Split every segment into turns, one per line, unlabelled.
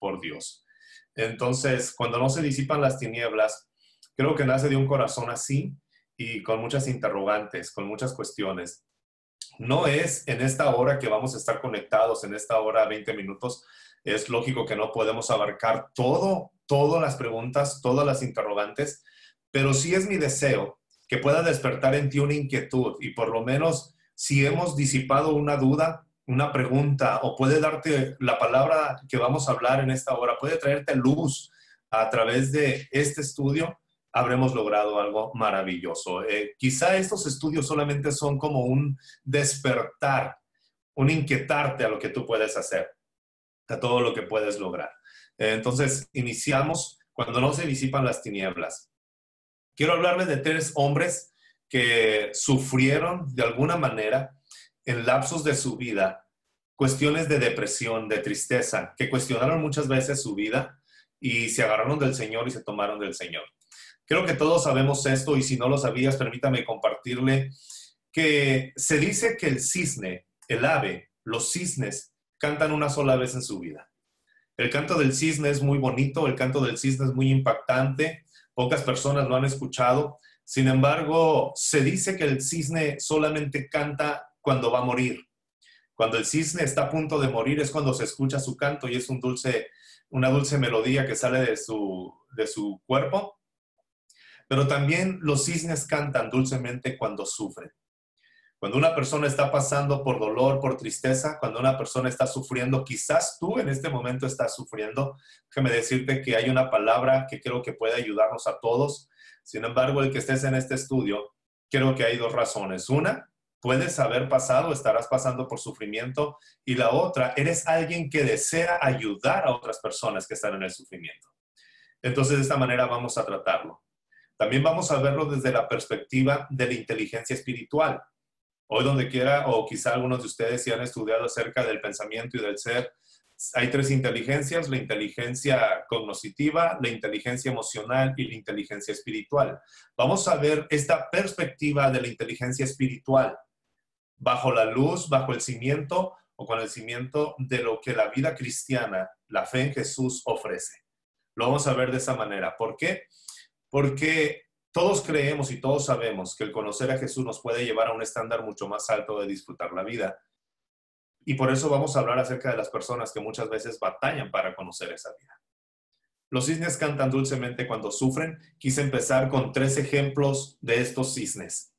por Dios. Entonces, cuando no se disipan las tinieblas, creo que nace de un corazón así y con muchas interrogantes, con muchas cuestiones. No es en esta hora que vamos a estar conectados, en esta hora 20 minutos, es lógico que no podemos abarcar todo, todas las preguntas, todas las interrogantes, pero sí es mi deseo que pueda despertar en ti una inquietud y por lo menos si hemos disipado una duda, una pregunta o puede darte la palabra que vamos a hablar en esta hora, puede traerte luz a través de este estudio, habremos logrado algo maravilloso. Eh, quizá estos estudios solamente son como un despertar, un inquietarte a lo que tú puedes hacer, a todo lo que puedes lograr. Eh, entonces, iniciamos cuando no se disipan las tinieblas. Quiero hablarles de tres hombres que sufrieron de alguna manera en lapsos de su vida cuestiones de depresión, de tristeza, que cuestionaron muchas veces su vida y se agarraron del Señor y se tomaron del Señor. Creo que todos sabemos esto y si no lo sabías, permítame compartirle que se dice que el cisne, el ave, los cisnes cantan una sola vez en su vida. El canto del cisne es muy bonito, el canto del cisne es muy impactante, Pocas personas lo han escuchado. Sin embargo, se dice que el cisne solamente canta cuando va a morir. Cuando el cisne está a punto de morir es cuando se escucha su canto y es un dulce, una dulce melodía que sale de su, cuerpo. Pero también los cisnes cantan dulcemente cuando sufren. Cuando una persona está pasando por dolor, por tristeza, cuando una persona está sufriendo, quizás tú en este momento estás sufriendo, déjame decirte que hay una palabra que creo que puede ayudarnos a todos. Sin embargo, el que estés en este estudio, creo que hay dos razones. Una, puedes haber pasado, estarás pasando por sufrimiento. Y la otra, eres alguien que desea ayudar a otras personas que están en el sufrimiento. Entonces, de esta manera vamos a tratarlo. También vamos a verlo desde la perspectiva de la inteligencia espiritual. Hoy donde quiera, o quizá algunos de ustedes si han estudiado acerca del pensamiento y del ser, hay tres inteligencias, la inteligencia cognoscitiva, la inteligencia emocional y la inteligencia espiritual. Vamos a ver esta perspectiva de la inteligencia espiritual bajo la luz, bajo el cimiento o con el cimiento de lo que la vida cristiana, la fe en Jesús ofrece. Lo vamos a ver de esa manera. ¿Por qué? Porque todos creemos y todos sabemos que el conocer a Jesús nos puede llevar a un estándar mucho más alto de disfrutar la vida. Y por eso vamos a hablar acerca de las personas que muchas veces batallan para conocer esa vida. Los cisnes cantan dulcemente cuando sufren. Quise empezar con tres ejemplos de estos cisnes.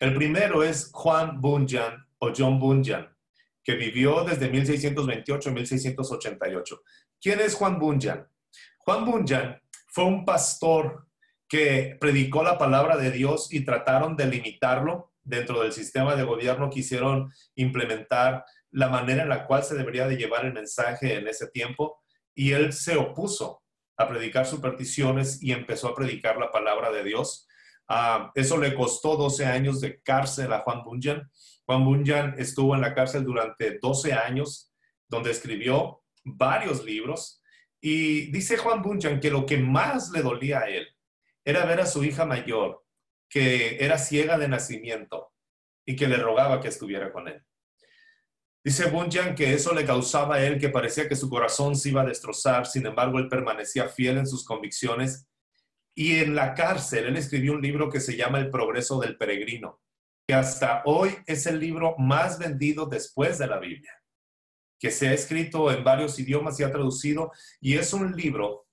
El primero es Juan Bunyan o John Bunyan, que vivió desde 1628 a 1688. ¿Quién es Juan Bunyan? Juan Bunyan fue un pastor que predicó la palabra de Dios y trataron de limitarlo dentro del sistema de gobierno, quisieron implementar la manera en la cual se debería de llevar el mensaje en ese tiempo y él se opuso a predicar supersticiones y empezó a predicar la palabra de Dios. Ah, eso le costó 12 años de cárcel a Juan Bunyan. Juan Bunyan estuvo en la cárcel durante 12 años, donde escribió varios libros. Y dice Juan Bunyan que lo que más le dolía a él era ver a su hija mayor, que era ciega de nacimiento y que le rogaba que estuviera con él. Dice Bunyan que eso le causaba a él que parecía que su corazón se iba a destrozar, sin embargo él permanecía fiel en sus convicciones y en la cárcel él escribió un libro que se llama El progreso del peregrino, que hasta hoy es el libro más vendido después de la Biblia, que se ha escrito en varios idiomas y ha traducido y es un libro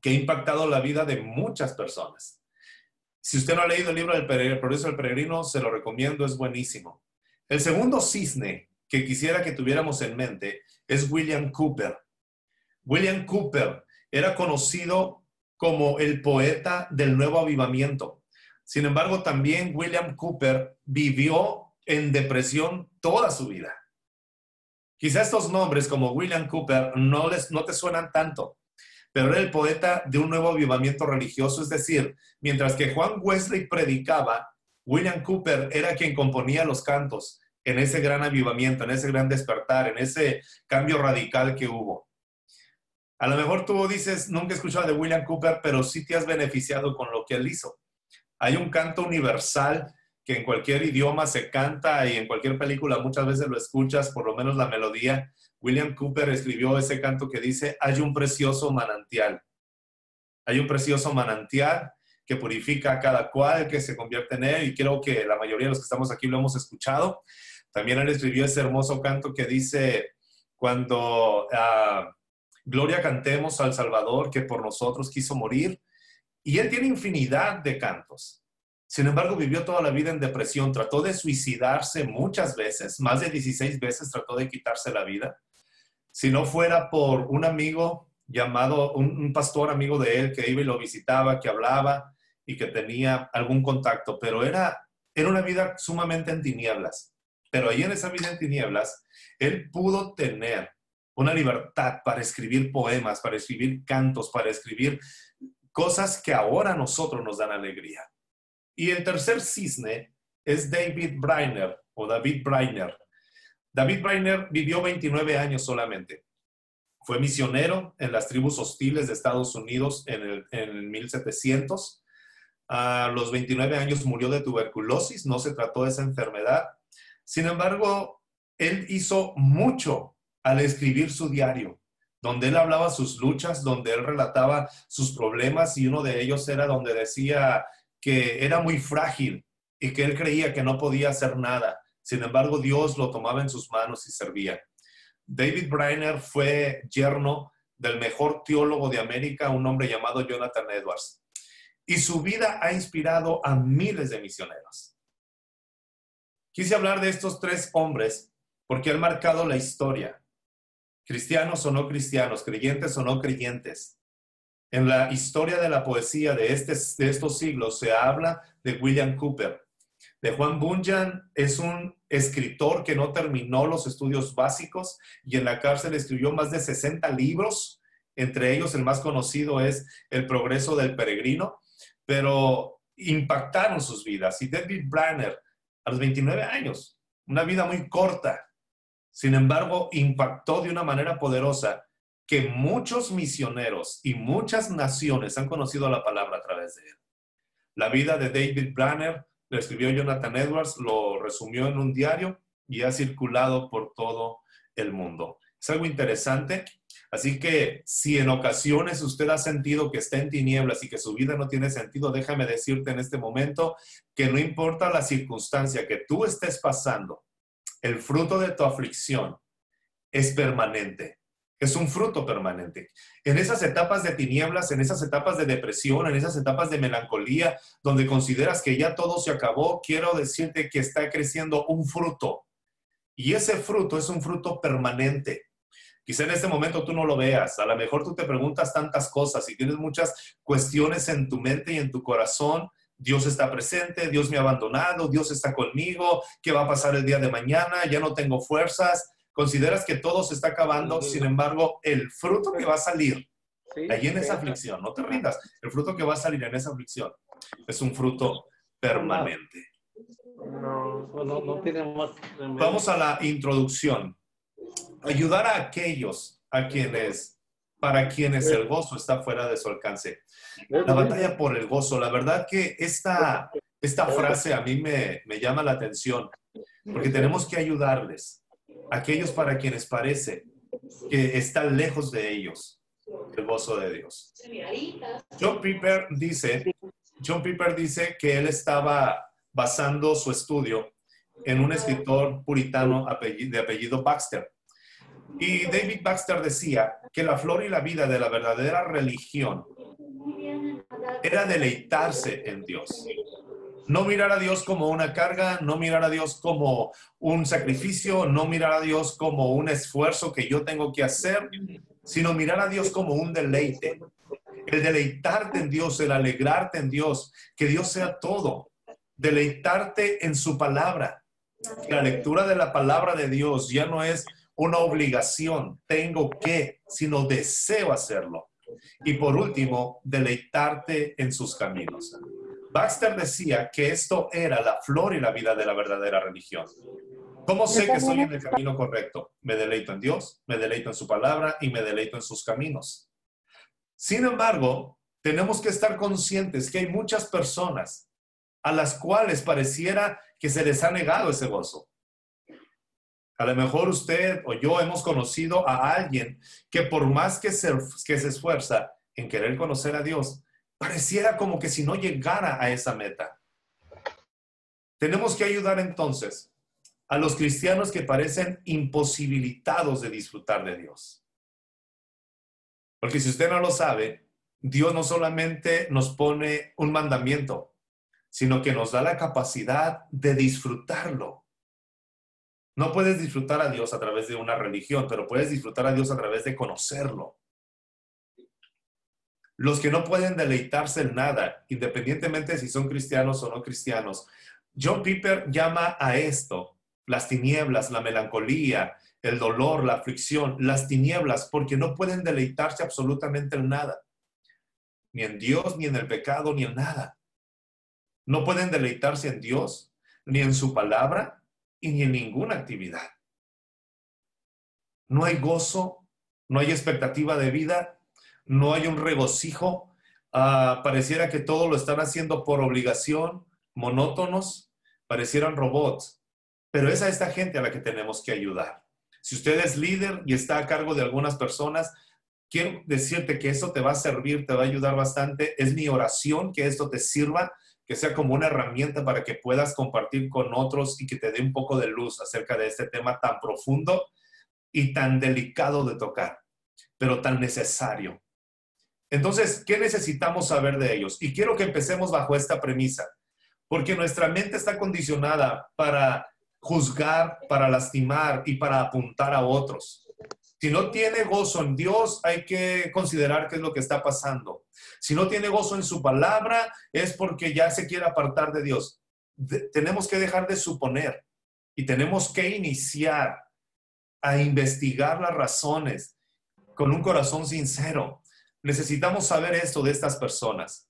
que ha impactado la vida de muchas personas. Si usted no ha leído el libro del Progreso del Peregrino, se lo recomiendo, es buenísimo. El segundo cisne que quisiera que tuviéramos en mente es William Cooper. William Cooper era conocido como el poeta del nuevo avivamiento. Sin embargo, también William Cooper vivió en depresión toda su vida. Quizá estos nombres como William Cooper no, les, no te suenan tanto, pero era el poeta de un nuevo avivamiento religioso, es decir, mientras que Juan Wesley predicaba, William Cooper era quien componía los cantos en ese gran avivamiento, en ese gran despertar, en ese cambio radical que hubo. A lo mejor tú dices, nunca he escuchado de William Cooper, pero sí te has beneficiado con lo que él hizo. Hay un canto universal que en cualquier idioma se canta y en cualquier película muchas veces lo escuchas, por lo menos la melodía, William Cooper escribió ese canto que dice, hay un precioso manantial. Hay un precioso manantial que purifica a cada cual que se convierte en él y creo que la mayoría de los que estamos aquí lo hemos escuchado. También él escribió ese hermoso canto que dice, cuando ah, Gloria cantemos al Salvador que por nosotros quiso morir. Y él tiene infinidad de cantos. Sin embargo, vivió toda la vida en depresión, trató de suicidarse muchas veces, más de 16 veces trató de quitarse la vida. Si no fuera por un amigo llamado, un, pastor amigo de él que iba y lo visitaba, que hablaba y que tenía algún contacto, pero era, era una vida sumamente en tinieblas. Pero ahí en esa vida en tinieblas, él pudo tener una libertad para escribir poemas, para escribir cantos, para escribir cosas que ahora a nosotros nos dan alegría. Y el tercer cisne es David Briner o David Briner. David Briner vivió 29 años solamente. Fue misionero en las tribus hostiles de Estados Unidos en el, en 1700. A los 29 años murió de tuberculosis, no se trató de esa enfermedad. Sin embargo, él hizo mucho al escribir su diario, donde él hablaba sus luchas, donde él relataba sus problemas y uno de ellos era donde decía que era muy frágil y que él creía que no podía hacer nada. Sin embargo, Dios lo tomaba en sus manos y servía. David Briner fue yerno del mejor teólogo de América, un hombre llamado Jonathan Edwards. Y su vida ha inspirado a miles de misioneros. Quise hablar de estos tres hombres porque han marcado la historia cristianos o no cristianos, creyentes o no creyentes. En la historia de la poesía de, este, de estos siglos se habla de William Cooper. De Juan Bunyan es un escritor que no terminó los estudios básicos y en la cárcel escribió más de 60 libros. Entre ellos el más conocido es El progreso del peregrino, pero impactaron sus vidas. Y David Branner, a los 29 años, una vida muy corta, sin embargo, impactó de una manera poderosa que muchos misioneros y muchas naciones han conocido la palabra a través de él. La vida de David Branner lo escribió Jonathan Edwards, lo resumió en un diario y ha circulado por todo el mundo. Es algo interesante. Así que si en ocasiones usted ha sentido que está en tinieblas y que su vida no tiene sentido, déjame decirte en este momento que no importa la circunstancia que tú estés pasando, el fruto de tu aflicción es permanente. Es un fruto permanente. En esas etapas de tinieblas, en esas etapas de depresión, en esas etapas de melancolía, donde consideras que ya todo se acabó, quiero decirte que está creciendo un fruto. Y ese fruto es un fruto permanente. Quizá en este momento tú no lo veas. A lo mejor tú te preguntas tantas cosas y tienes muchas cuestiones en tu mente y en tu corazón Dios está presente, Dios me ha abandonado, Dios está conmigo, ¿qué va a pasar el día de mañana? Ya no tengo fuerzas. Consideras que todo se está acabando, sin embargo, el fruto que va a salir ahí en esa aflicción, no te rindas, el fruto que va a salir en esa aflicción es un fruto permanente.
No, no, no tiene más.
Vamos a la introducción. Ayudar a aquellos a quienes para quienes el gozo está fuera de su alcance. La batalla por el gozo, la verdad que esta, esta frase a mí me, me llama la atención, porque tenemos que ayudarles, aquellos para quienes parece que está lejos de ellos el gozo de Dios. John Piper dice, John Piper dice que él estaba basando su estudio en un escritor puritano de apellido Baxter. Y David Baxter decía que la flor y la vida de la verdadera religión era deleitarse en Dios. No mirar a Dios como una carga, no mirar a Dios como un sacrificio, no mirar a Dios como un esfuerzo que yo tengo que hacer, sino mirar a Dios como un deleite. El deleitarte en Dios, el alegrarte en Dios, que Dios sea todo. Deleitarte en su palabra. La lectura de la palabra de Dios ya no es una obligación, tengo que, sino deseo hacerlo. Y por último, deleitarte en sus caminos. Baxter decía que esto era la flor y la vida de la verdadera religión. ¿Cómo sé que estoy en el camino correcto? Me deleito en Dios, me deleito en su palabra y me deleito en sus caminos. Sin embargo, tenemos que estar conscientes que hay muchas personas a las cuales pareciera que se les ha negado ese gozo A lo mejor usted o yo hemos conocido a alguien que por más que se, esfuerza en querer conocer a Dios, pareciera como que si no llegara a esa meta. Tenemos que ayudar entonces a los cristianos que parecen imposibilitados de disfrutar de Dios. Porque si usted no lo sabe, Dios no solamente nos pone un mandamiento, sino que nos da la capacidad de disfrutarlo. No puedes disfrutar a Dios a través de una religión, pero puedes disfrutar a Dios a través de conocerlo. Los que no pueden deleitarse en nada, independientemente si son cristianos o no cristianos. John Piper llama a esto las tinieblas, la melancolía, el dolor, la aflicción, las tinieblas, porque no pueden deleitarse absolutamente en nada. Ni en Dios, ni en el pecado, ni en nada. No pueden deleitarse en Dios, ni en su palabra, y en ninguna actividad. No hay gozo, no hay expectativa de vida, no hay un regocijo. Ah, pareciera que todo lo están haciendo por obligación, monótonos, parecieran robots. Pero es a esta gente a la que tenemos que ayudar. Si usted es líder y está a cargo de algunas personas, quiero decirte que eso te va a servir, te va a ayudar bastante. Es mi oración que esto te sirva que sea como una herramienta para que puedas compartir con otros y que te dé un poco de luz acerca de este tema tan profundo y tan delicado de tocar, pero tan necesario. Entonces, ¿qué necesitamos saber de ellos? Y quiero que empecemos bajo esta premisa, porque nuestra mente está condicionada para juzgar, para lastimar y para apuntar a otros. Si no tiene gozo en Dios, hay que considerar qué es lo que está pasando. Si no tiene gozo en su palabra, es porque ya se quiere apartar de Dios. tenemos que dejar de suponer y tenemos que iniciar a investigar las razones con un corazón sincero. Necesitamos saber esto de estas personas.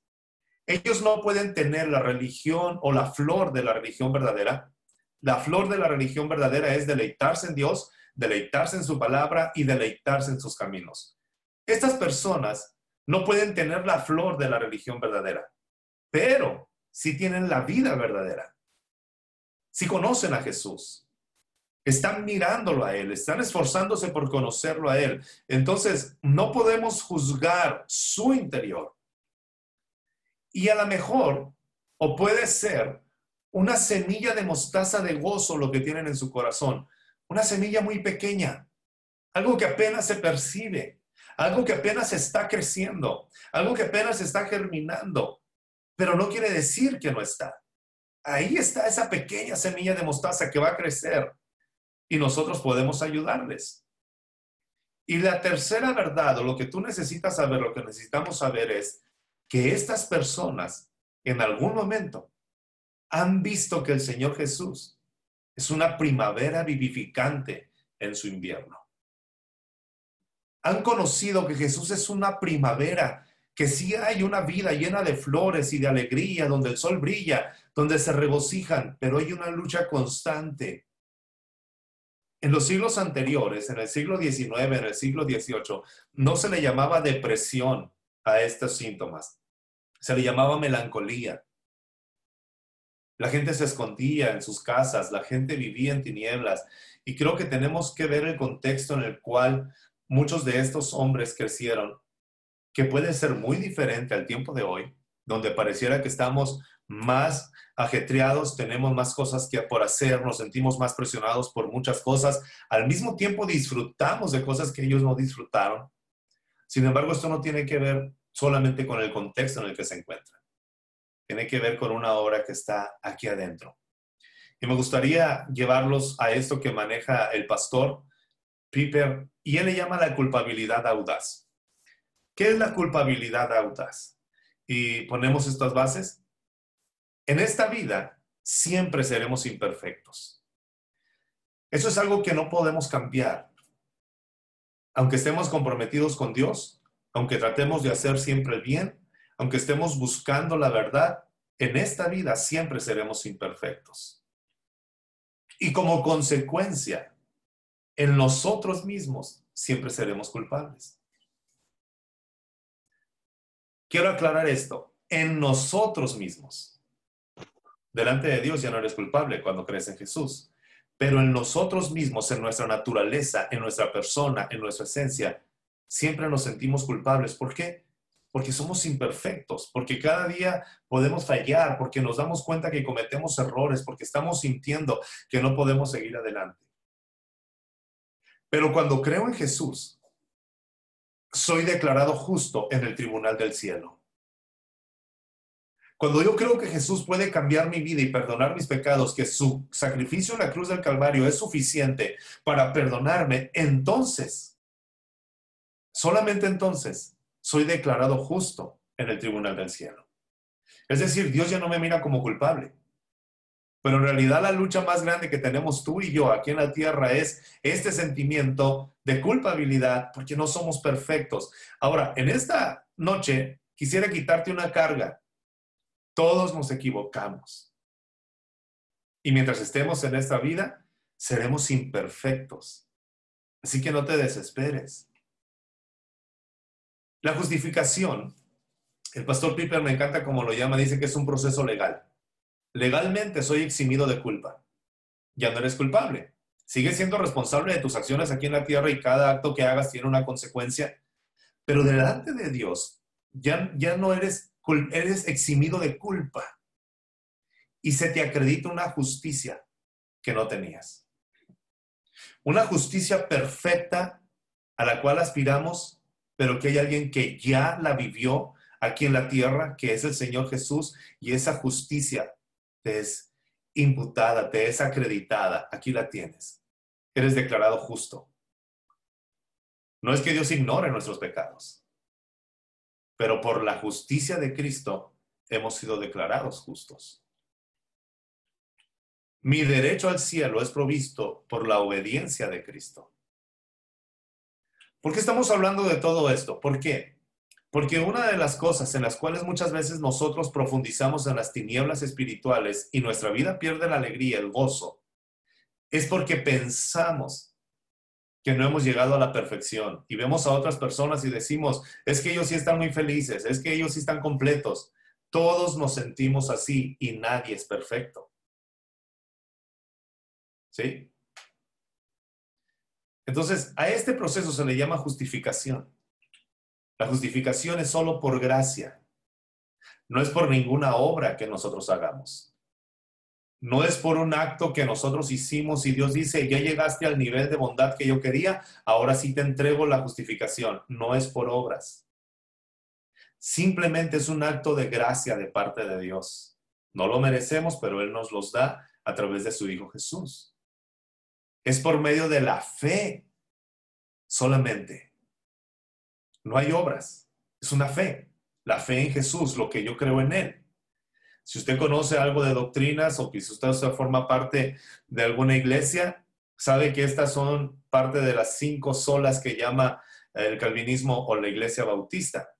Ellos no pueden tener la religión o la flor de la religión verdadera. La flor de la religión verdadera es deleitarse en Dios, deleitarse en su palabra y deleitarse en sus caminos. Estas personas no pueden tener la flor de la religión verdadera, pero sí tienen la vida verdadera. Si conocen a Jesús, están mirándolo a Él, están esforzándose por conocerlo a Él. Entonces, no podemos juzgar su interior. Y a lo mejor, o puede ser una semilla de mostaza de gozo lo que tienen en su corazón, una semilla muy pequeña, algo que apenas se percibe algo que apenas está creciendo, algo que apenas está germinando, pero no quiere decir que no está. Ahí está esa pequeña semilla de mostaza que va a crecer y nosotros podemos ayudarles. Y la tercera verdad, o lo que tú necesitas saber, lo que necesitamos saber es que estas personas en algún momento han visto que el Señor Jesús es una primavera vivificante en su invierno han conocido que Jesús es una primavera, que sí hay una vida llena de flores y de alegría, donde el sol brilla, donde se regocijan, pero hay una lucha constante. En los siglos anteriores, en el siglo XIX, en el siglo XVIII, no se le llamaba depresión a estos síntomas, se le llamaba melancolía. La gente se escondía en sus casas, la gente vivía en tinieblas. Y creo que tenemos que ver el contexto en el cual muchos de estos hombres crecieron, que puede ser muy diferente al tiempo de hoy, donde pareciera que estamos más ajetreados, tenemos más cosas que por hacer, nos sentimos más presionados por muchas cosas, al mismo tiempo disfrutamos de cosas que ellos no disfrutaron. Sin embargo, esto no tiene que ver solamente con el contexto en el que se encuentran. Tiene que ver con una obra que está aquí adentro. Y me gustaría llevarlos a esto que maneja el pastor Piper, y él le llama la culpabilidad audaz. ¿Qué es la culpabilidad audaz? Y ponemos estas bases. En esta vida siempre seremos imperfectos. Eso es algo que no podemos cambiar. Aunque estemos comprometidos con Dios, aunque tratemos de hacer siempre el bien, aunque estemos buscando la verdad, en esta vida siempre seremos imperfectos. Y como consecuencia, en nosotros mismos siempre seremos culpables. Quiero aclarar esto, en nosotros mismos. Delante de Dios ya no eres culpable cuando crees en Jesús, Pero en nosotros mismos, en nuestra naturaleza, en nuestra persona, en nuestra esencia, siempre nos sentimos culpables. ¿Por qué? Porque somos imperfectos, porque cada día podemos fallar, porque nos damos cuenta que cometemos errores, porque estamos sintiendo que no podemos seguir adelante. Pero cuando creo en Jesús, soy declarado justo en el tribunal del cielo. Cuando yo creo que Jesús puede cambiar mi vida y perdonar mis pecados, que su sacrificio en la cruz del Calvario es suficiente para perdonarme, entonces, solamente entonces, soy declarado justo en el tribunal del cielo. Es decir, Dios ya no me mira como culpable. Pero en realidad la lucha más grande que tenemos tú y yo aquí en la tierra es este sentimiento de culpabilidad porque no somos perfectos. Ahora, en esta noche quisiera quitarte una carga. Todos nos equivocamos. Y mientras estemos en esta vida, seremos imperfectos. Así que no te desesperes. La justificación, el pastor Piper me encanta como lo llama, dice que es un proceso legal legalmente soy eximido de culpa. Ya no eres culpable. Sigues siendo responsable de tus acciones aquí en la tierra y cada acto que hagas tiene una consecuencia. Pero delante de Dios, ya, ya no eres, eres eximido de culpa. Y se te acredita una justicia que no tenías. Una justicia perfecta a la cual aspiramos, pero que hay alguien que ya la vivió aquí en la tierra, que es el Señor Jesús, y esa justicia te es imputada, te es acreditada. Aquí la tienes. Eres declarado justo. No es que Dios ignore nuestros pecados, pero por la justicia de Cristo hemos sido declarados justos. Mi derecho al cielo es provisto por la obediencia de Cristo. ¿Por qué estamos hablando de todo esto? ¿Por qué? Porque una de las cosas en las cuales muchas veces nosotros profundizamos en las tinieblas espirituales y nuestra vida pierde la alegría, el gozo, es porque pensamos que no hemos llegado a la perfección y vemos a otras personas y decimos, es que ellos sí están muy felices, es que ellos sí están completos. Todos nos sentimos así y nadie es perfecto. ¿Sí? Entonces, a este proceso se le llama justificación. La justificación es solo por gracia. No es por ninguna obra que nosotros hagamos. No es por un acto que nosotros hicimos y Dios dice, ya llegaste al nivel de bondad que yo quería, ahora sí te entrego la justificación. No es por obras. Simplemente es un acto de gracia de parte de Dios. No lo merecemos, pero Él nos los da a través de su Hijo Jesús. Es por medio de la fe solamente. No hay obras, es una fe, la fe en Jesús, lo que yo creo en Él. Si usted conoce algo de doctrinas o si usted forma parte de alguna iglesia, sabe que estas son parte de las cinco solas que llama el calvinismo o la iglesia bautista.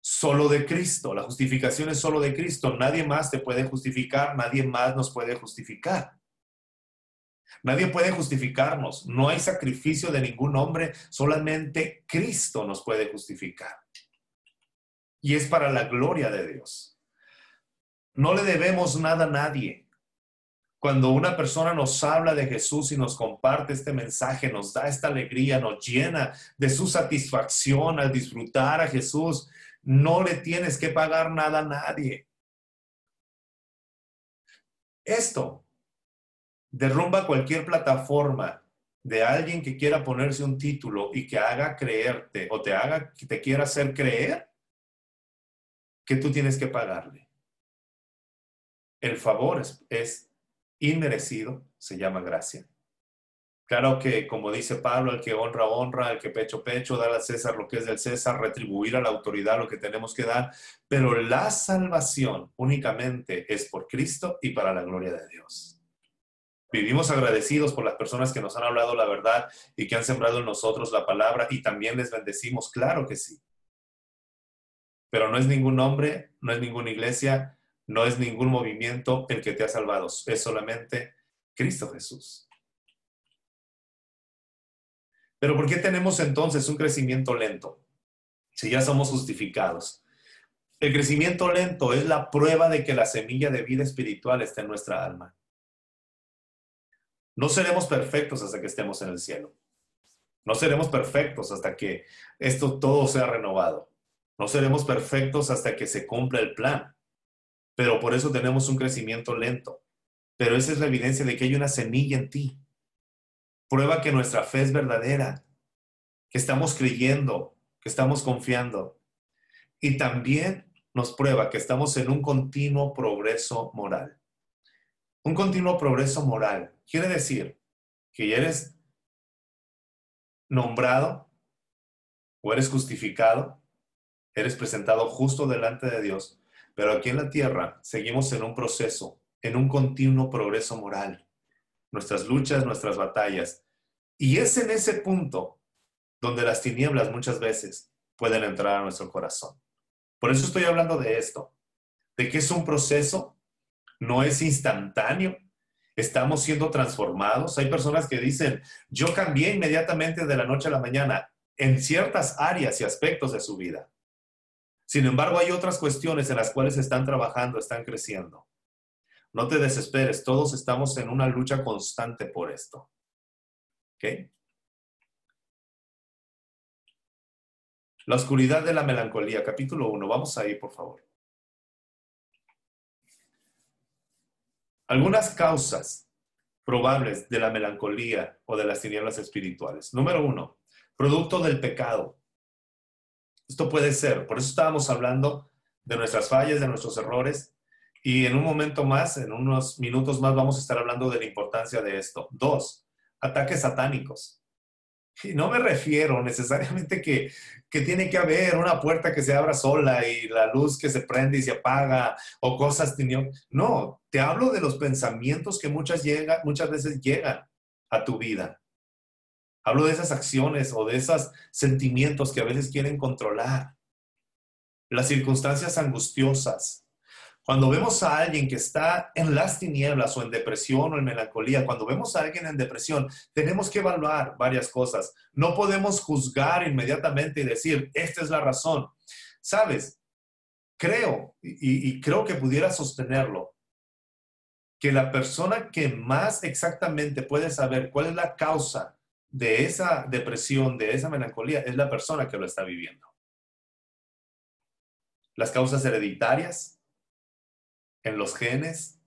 Solo de Cristo, la justificación es solo de Cristo, nadie más te puede justificar, nadie más nos puede justificar. Nadie puede justificarnos. No hay sacrificio de ningún hombre. Solamente Cristo nos puede justificar. Y es para la gloria de Dios. No le debemos nada a nadie. Cuando una persona nos habla de Jesús y nos comparte este mensaje, nos da esta alegría, nos llena de su satisfacción al disfrutar a Jesús, no le tienes que pagar nada a nadie. Esto derrumba cualquier plataforma de alguien que quiera ponerse un título y que haga creerte o te haga que te quiera hacer creer que tú tienes que pagarle. El favor es, es inmerecido, se llama gracia. Claro que, como dice Pablo, el que honra, honra, el que pecho, pecho, dar al César lo que es del César, retribuir a la autoridad lo que tenemos que dar, pero la salvación únicamente es por Cristo y para la gloria de Dios. Vivimos agradecidos por las personas que nos han hablado la verdad y que han sembrado en nosotros la palabra y también les bendecimos, claro que sí. Pero no es ningún hombre, no es ninguna iglesia, no es ningún movimiento el que te ha salvado, es solamente Cristo Jesús. Pero ¿por qué tenemos entonces un crecimiento lento? Si ya somos justificados. El crecimiento lento es la prueba de que la semilla de vida espiritual está en nuestra alma. No seremos perfectos hasta que estemos en el cielo. No seremos perfectos hasta que esto todo sea renovado. No seremos perfectos hasta que se cumpla el plan. Pero por eso tenemos un crecimiento lento. Pero esa es la evidencia de que hay una semilla en ti. Prueba que nuestra fe es verdadera, que estamos creyendo, que estamos confiando. Y también nos prueba que estamos en un continuo progreso moral. Un continuo progreso moral quiere decir que eres nombrado o eres justificado, eres presentado justo delante de Dios, pero aquí en la tierra seguimos en un proceso, en un continuo progreso moral. Nuestras luchas, nuestras batallas. Y es en ese punto donde las tinieblas muchas veces pueden entrar a nuestro corazón. Por eso estoy hablando de esto, de que es un proceso, no es instantáneo, estamos siendo transformados. Hay personas que dicen, yo cambié inmediatamente de la noche a la mañana en ciertas áreas y aspectos de su vida. Sin embargo, hay otras cuestiones en las cuales están trabajando, están creciendo. No te desesperes, todos estamos en una lucha constante por esto. ¿Ok? La oscuridad de la melancolía, capítulo 1. Vamos ahí, por favor. Algunas causas probables de la melancolía o de las tinieblas espirituales. Número uno, producto del pecado. Esto puede ser, por eso estábamos hablando de nuestras fallas, de nuestros errores, y en un momento más, en unos minutos más, vamos a estar hablando de la importancia de esto. Dos, ataques satánicos. Y no me refiero necesariamente que, que, tiene que haber una puerta que se abra sola y la luz que se prende y se apaga o cosas. No, te hablo de los pensamientos que muchas, muchas veces llegan a tu vida. Hablo de esas acciones o de esos sentimientos que a veces quieren controlar. Las circunstancias angustiosas, cuando vemos a alguien que está en las tinieblas o en depresión o en melancolía, cuando vemos a alguien en depresión, tenemos que evaluar varias cosas. No podemos juzgar inmediatamente y decir, esta es la razón. Sabes, creo, y, creo que pudiera sostenerlo, que la persona que más exactamente puede saber cuál es la causa de esa depresión, de esa melancolía, es la persona que lo está viviendo. Las causas hereditarias, en los genes,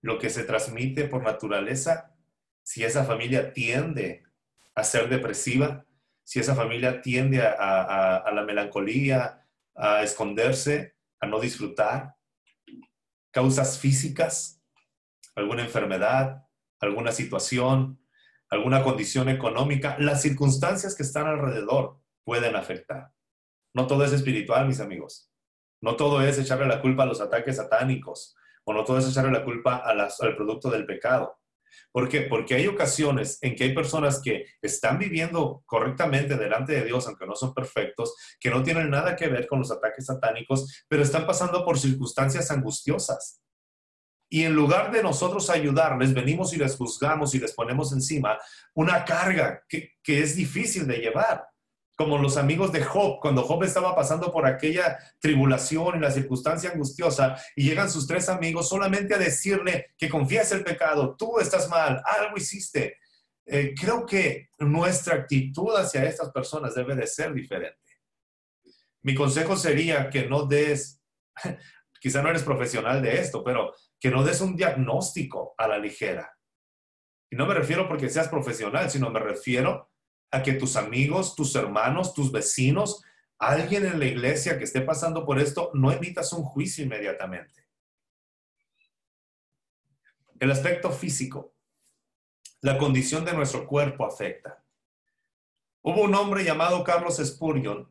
lo que se transmite por naturaleza, si esa familia tiende a ser depresiva, si esa familia tiende a, la melancolía, a esconderse, a no disfrutar, causas físicas, alguna enfermedad, alguna situación, alguna condición económica, las circunstancias que están alrededor pueden afectar. No todo es espiritual, mis amigos. No todo es echarle la culpa a los ataques satánicos o no todo es echarle la culpa al producto del pecado. ¿Por qué? Porque hay ocasiones en que hay personas que están viviendo correctamente delante de Dios, aunque no son perfectos, que no tienen nada que ver con los ataques satánicos, pero están pasando por circunstancias angustiosas. Y en lugar de nosotros ayudarles, venimos y les juzgamos y les ponemos encima una carga que es difícil de llevar como los amigos de Job, cuando Job estaba pasando por aquella tribulación y la circunstancia angustiosa, y llegan sus tres amigos solamente a decirle que confías el pecado, tú estás mal, algo hiciste. Eh, creo que nuestra actitud hacia estas personas debe de ser diferente. Mi consejo sería que no des, quizá no eres profesional de esto, pero que no des un diagnóstico a la ligera. Y no me refiero porque seas profesional, sino me refiero a que tus amigos, tus hermanos, tus vecinos, alguien en la iglesia que esté pasando por esto, no emitas un juicio inmediatamente. El aspecto físico, la condición de nuestro cuerpo afecta. Hubo un hombre llamado Carlos Spurgeon,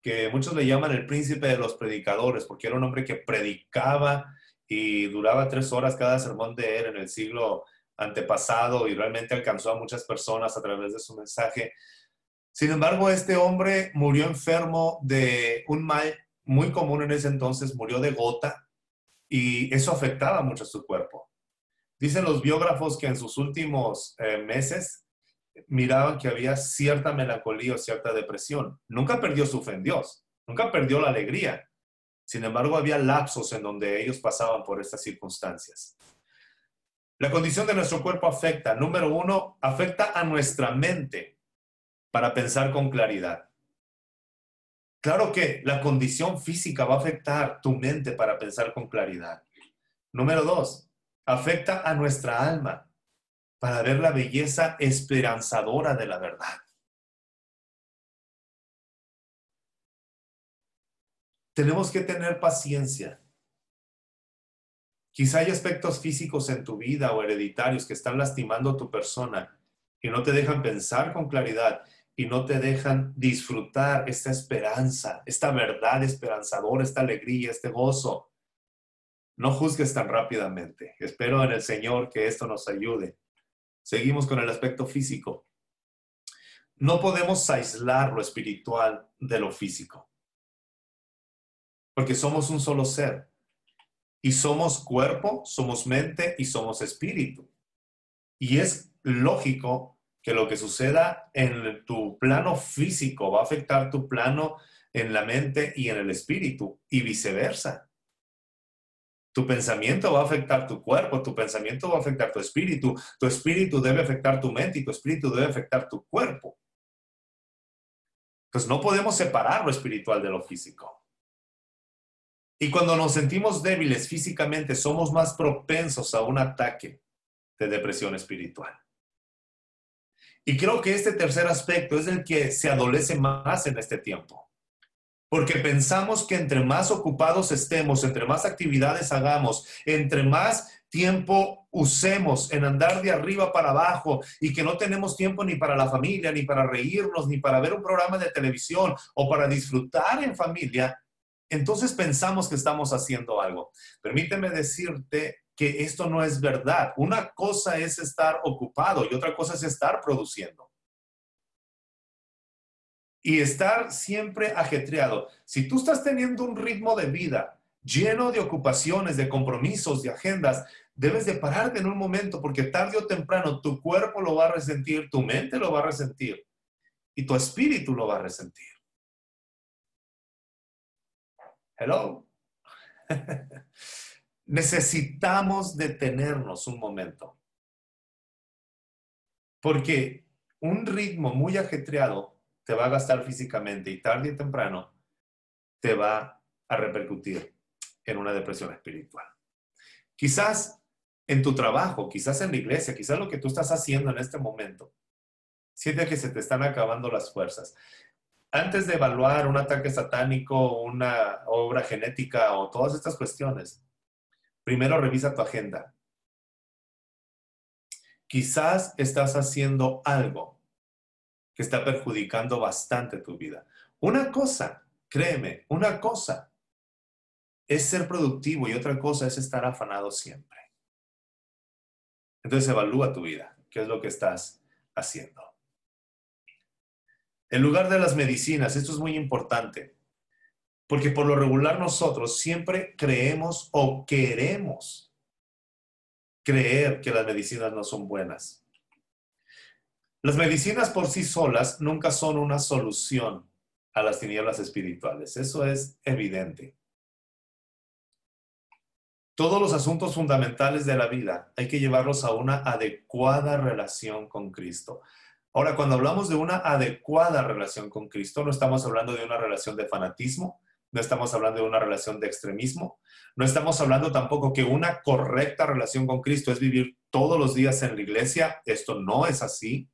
que muchos le llaman el príncipe de los predicadores, porque era un hombre que predicaba y duraba tres horas cada sermón de él en el siglo antepasado y realmente alcanzó a muchas personas a través de su mensaje. Sin embargo, este hombre murió enfermo de un mal muy común en ese entonces, murió de gota y eso afectaba mucho a su cuerpo. Dicen los biógrafos que en sus últimos eh, meses miraban que había cierta melancolía o cierta depresión. Nunca perdió su fe en Dios, nunca perdió la alegría. Sin embargo, había lapsos en donde ellos pasaban por estas circunstancias. La condición de nuestro cuerpo afecta, número uno, afecta a nuestra mente para pensar con claridad. Claro que la condición física va a afectar tu mente para pensar con claridad. Número dos, afecta a nuestra alma para ver la belleza esperanzadora de la verdad. Tenemos que tener paciencia. Quizá hay aspectos físicos en tu vida o hereditarios que están lastimando a tu persona y no te dejan pensar con claridad y no te dejan disfrutar esta esperanza, esta verdad esperanzadora, esta alegría, este gozo. No juzgues tan rápidamente. Espero en el Señor que esto nos ayude. Seguimos con el aspecto físico. No podemos aislar lo espiritual de lo físico porque somos un solo ser. Y somos cuerpo, somos mente y somos espíritu. Y es lógico que lo que suceda en tu plano físico va a afectar tu plano en la mente y en el espíritu y viceversa. Tu pensamiento va a afectar tu cuerpo, tu pensamiento va a afectar tu espíritu, tu espíritu debe afectar tu mente y tu espíritu debe afectar tu cuerpo. Entonces no podemos separar lo espiritual de lo físico. Y cuando nos sentimos débiles físicamente, somos más propensos a un ataque de depresión espiritual. Y creo que este tercer aspecto es el que se adolece más en este tiempo. Porque pensamos que entre más ocupados estemos, entre más actividades hagamos, entre más tiempo usemos en andar de arriba para abajo y que no tenemos tiempo ni para la familia, ni para reírnos, ni para ver un programa de televisión o para disfrutar en familia, entonces pensamos que estamos haciendo algo. Permíteme decirte que esto no es verdad. Una cosa es estar ocupado y otra cosa es estar produciendo. Y estar siempre ajetreado. Si tú estás teniendo un ritmo de vida lleno de ocupaciones, de compromisos, de agendas, debes de pararte en un momento porque tarde o temprano tu cuerpo lo va a resentir, tu mente lo va a resentir y tu espíritu lo va a resentir. Hello. Necesitamos detenernos un momento. Porque un ritmo muy ajetreado te va a gastar físicamente y tarde y temprano te va a repercutir en una depresión espiritual. Quizás en tu trabajo, quizás en la iglesia, quizás lo que tú estás haciendo en este momento, siente que se te están acabando las fuerzas antes de evaluar un ataque satánico, una obra genética o todas estas cuestiones, primero revisa tu agenda. Quizás estás haciendo algo que está perjudicando bastante tu vida. Una cosa, créeme, una cosa es ser productivo y otra cosa es estar afanado siempre. Entonces evalúa tu vida, qué es lo que estás haciendo. En lugar de las medicinas, esto es muy importante, porque por lo regular nosotros siempre creemos o queremos creer que las medicinas no son buenas. Las medicinas por sí solas nunca son una solución a las tinieblas espirituales, eso es evidente. Todos los asuntos fundamentales de la vida hay que llevarlos a una adecuada relación con Cristo. Ahora, cuando hablamos de una adecuada relación con Cristo, no estamos hablando de una relación de fanatismo, no estamos hablando de una relación de extremismo, no estamos hablando tampoco que una correcta relación con Cristo es vivir todos los días en la iglesia, esto no es así,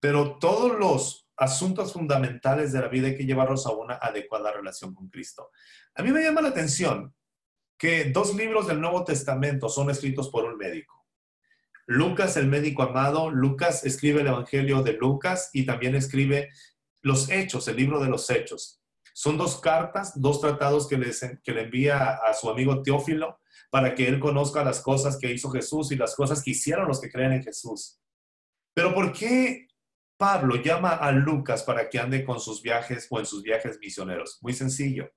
pero todos los asuntos fundamentales de la vida hay que llevarlos a una adecuada relación con Cristo. A mí me llama la atención que dos libros del Nuevo Testamento son escritos por un médico. Lucas, el médico amado, Lucas escribe el Evangelio de Lucas y también escribe los Hechos, el libro de los Hechos. Son dos cartas, dos tratados que, que le envía a su amigo Teófilo para que él conozca las cosas que hizo Jesús y las cosas que hicieron los que creen en Jesús. Pero ¿por qué Pablo llama a Lucas para que ande con sus viajes o en sus viajes misioneros? Muy sencillo.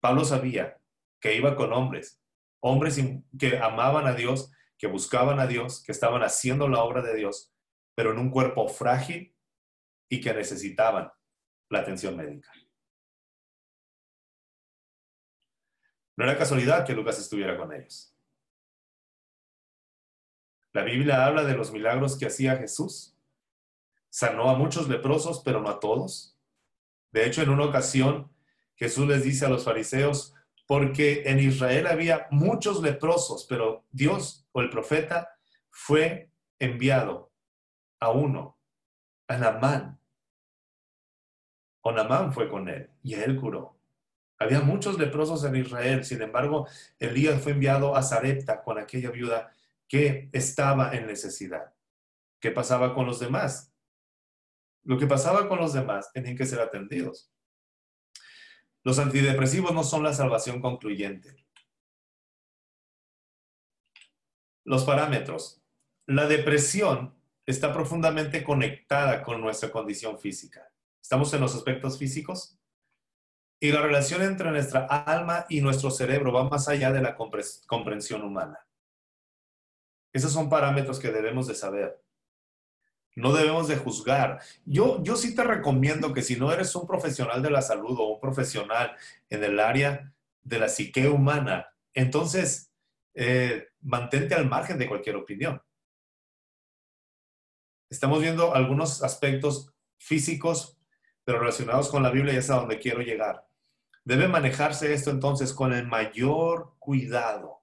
Pablo sabía que iba con hombres, hombres que amaban a Dios que buscaban a Dios, que estaban haciendo la obra de Dios, pero en un cuerpo frágil y que necesitaban la atención médica. No era casualidad que Lucas estuviera con ellos. La Biblia habla de los milagros que hacía Jesús. Sanó a muchos leprosos, pero no a todos. De hecho, en una ocasión, Jesús les dice a los fariseos, porque en Israel había muchos leprosos, pero Dios o el profeta fue enviado a uno, a Namán. O Namán fue con él y él curó. Había muchos leprosos en Israel, sin embargo, Elías fue enviado a Zarepta con aquella viuda que estaba en necesidad. ¿Qué pasaba con los demás? Lo que pasaba con los demás tenían que ser atendidos. Los antidepresivos no son la salvación concluyente. Los parámetros. La depresión está profundamente conectada con nuestra condición física. Estamos en los aspectos físicos y la relación entre nuestra alma y nuestro cerebro va más allá de la comprensión humana. Esos son parámetros que debemos de saber. No debemos de juzgar. Yo, yo sí te recomiendo que si no eres un profesional de la salud o un profesional en el área de la psique humana, entonces eh, mantente al margen de cualquier opinión. Estamos viendo algunos aspectos físicos, pero relacionados con la Biblia y es a donde quiero llegar. Debe manejarse esto entonces con el mayor cuidado.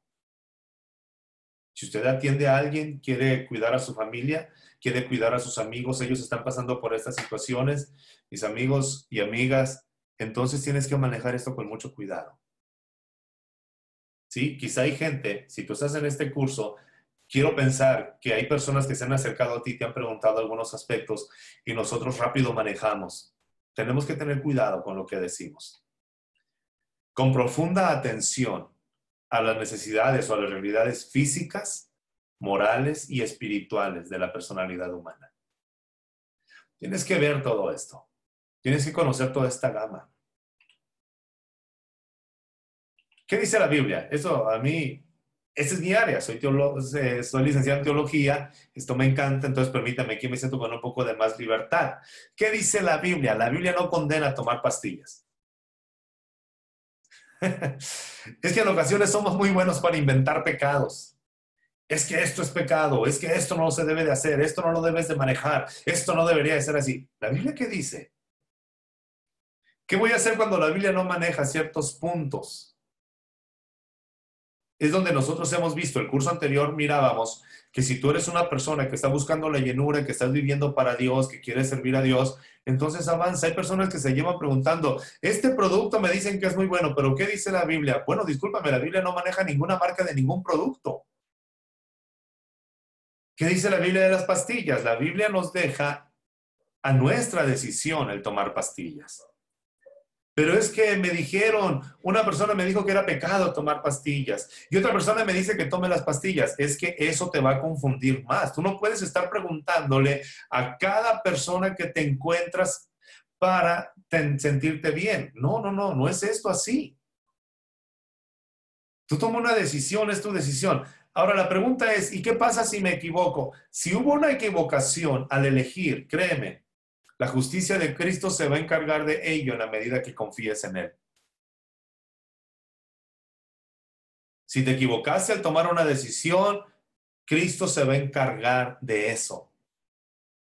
Si usted atiende a alguien, quiere cuidar a su familia, quiere cuidar a sus amigos, ellos están pasando por estas situaciones, mis amigos y amigas, entonces tienes que manejar esto con mucho cuidado. Sí, quizá hay gente, si tú estás en este curso, quiero pensar que hay personas que se han acercado a ti, te han preguntado algunos aspectos y nosotros rápido manejamos. Tenemos que tener cuidado con lo que decimos. Con profunda atención a las necesidades o a las realidades físicas morales y espirituales de la personalidad humana. Tienes que ver todo esto. Tienes que conocer toda esta gama. ¿Qué dice la Biblia? Eso a mí, es mi área. Soy, eh, soy licenciado en teología. Esto me encanta, entonces permítame que me siento con un poco de más libertad. ¿Qué dice la Biblia? La Biblia no condena a tomar pastillas. es que en ocasiones somos muy buenos para inventar pecados es que esto es pecado, es que esto no se debe de hacer, esto no lo debes de manejar, esto no debería de ser así. ¿La Biblia qué dice? ¿Qué voy a hacer cuando la Biblia no maneja ciertos puntos? Es donde nosotros hemos visto, el curso anterior mirábamos que si tú eres una persona que está buscando la llenura, que estás viviendo para Dios, que quiere servir a Dios, entonces avanza. Hay personas que se llevan preguntando, este producto me dicen que es muy bueno, pero ¿qué dice la Biblia? Bueno, discúlpame, la Biblia no maneja ninguna marca de ningún producto. ¿Qué dice la Biblia de las pastillas? La Biblia nos deja a nuestra decisión el tomar pastillas. Pero es que me dijeron, una persona me dijo que era pecado tomar pastillas y otra persona me dice que tome las pastillas. Es que eso te va a confundir más. Tú no puedes estar preguntándole a cada persona que te encuentras para sentirte bien. No, no, no, no es esto así. Tú tomas una decisión, es tu decisión. Ahora la pregunta es, ¿y qué pasa si me equivoco? Si hubo una equivocación al elegir, créeme, la justicia de Cristo se va a encargar de ello en la medida que confíes en Él. Si te equivocaste al tomar una decisión, Cristo se va a encargar de eso.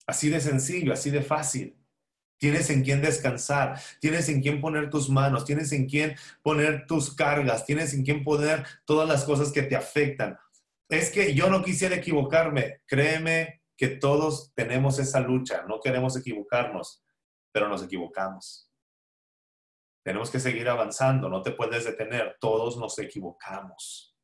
Así de sencillo, así de fácil. Tienes en quién descansar, tienes en quién poner tus manos, tienes en quién poner tus cargas, tienes en quién poner todas las cosas que te afectan es que yo no quisiera equivocarme. Créeme que todos tenemos esa lucha, no queremos equivocarnos, pero nos equivocamos. Tenemos que seguir avanzando, no te puedes detener, todos nos equivocamos.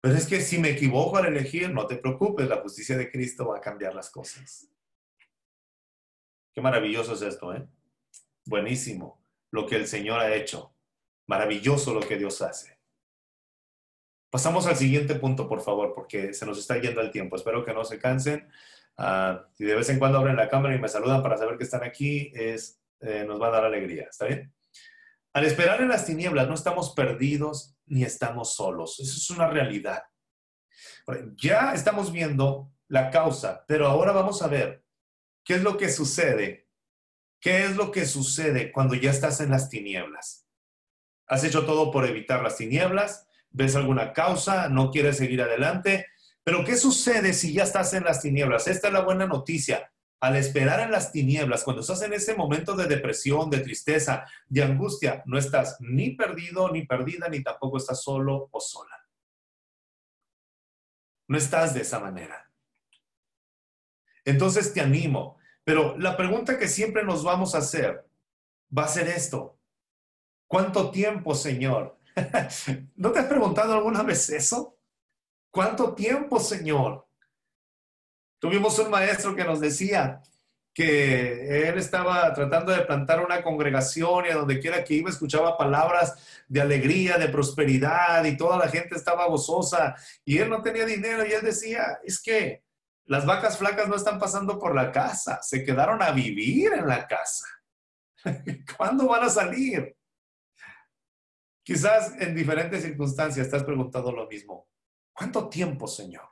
Pero es que si me equivoco al elegir, no te preocupes, la justicia de Cristo va a cambiar las cosas. Qué maravilloso es esto, ¿eh? Buenísimo lo que el Señor ha hecho. Maravilloso lo que Dios hace. Pasamos al siguiente punto, por favor, porque se nos está yendo el tiempo. Espero que no se cansen. Uh, de vez en cuando abren la cámara y me saludan para saber que están aquí, es, eh, nos va a dar alegría. ¿Está bien? Al esperar en las tinieblas no estamos perdidos ni estamos solos. Eso es una realidad. Ya estamos viendo la causa, pero ahora vamos a ver qué es lo que sucede. ¿Qué es lo que sucede cuando ya estás en las tinieblas? ¿Has hecho todo por evitar las tinieblas? Ves alguna causa, no quieres seguir adelante, Pero ¿qué sucede si ya estás en las tinieblas? Esta es la buena noticia. Al esperar en las tinieblas, cuando estás en ese momento de depresión, de tristeza, de angustia, no estás ni perdido, ni perdida, ni tampoco estás solo o sola. No estás de esa manera. Entonces te animo. Pero la pregunta que siempre nos vamos a hacer va a ser esto. ¿Cuánto tiempo, Señor? ¿No te has preguntado alguna vez eso? ¿Cuánto tiempo, Señor? Tuvimos un maestro que nos decía que él estaba tratando de plantar una congregación y a donde quiera que iba escuchaba palabras de alegría, de prosperidad y toda la gente estaba gozosa y él no tenía dinero y él decía, es que las vacas flacas no están pasando por la casa, se quedaron a vivir en la casa. ¿Cuándo van a salir? Quizás en diferentes circunstancias te has preguntado lo mismo. ¿Cuánto tiempo, Señor?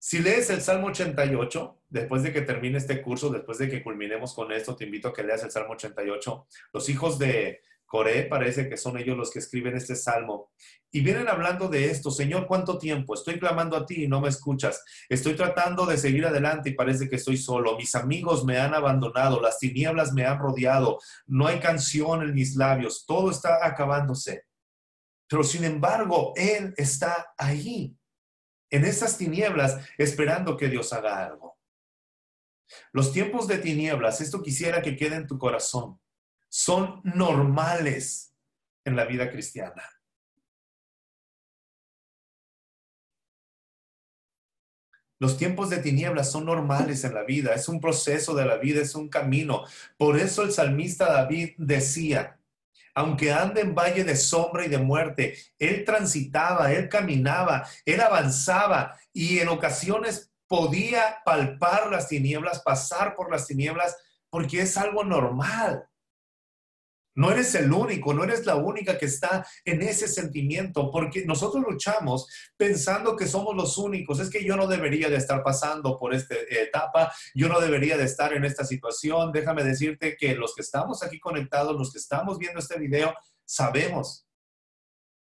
Si lees el Salmo 88, después de que termine este curso, después de que culminemos con esto, te invito a que leas el Salmo 88. Los hijos de Coré parece que son ellos los que escriben este salmo. Y vienen hablando de esto, Señor, ¿cuánto tiempo? Estoy clamando a ti y no me escuchas. Estoy tratando de seguir adelante y parece que estoy solo. Mis amigos me han abandonado, las tinieblas me han rodeado, no hay canción en mis labios, todo está acabándose. Pero sin embargo, Él está ahí en esas tinieblas esperando que Dios haga algo. Los tiempos de tinieblas, esto quisiera que quede en tu corazón, son normales en la vida cristiana. Los tiempos de tinieblas son normales en la vida, es un proceso de la vida, es un camino. Por eso el salmista David decía, aunque ande en valle de sombra y de muerte, él transitaba, él caminaba, él avanzaba y en ocasiones podía palpar las tinieblas, pasar por las tinieblas, porque es algo normal. No eres el único, no eres la única que está en ese sentimiento, porque nosotros luchamos pensando que somos los únicos. Es que yo no debería de estar pasando por esta etapa, yo no debería de estar en esta situación. Déjame decirte que los que estamos aquí conectados, los que estamos viendo este video, sabemos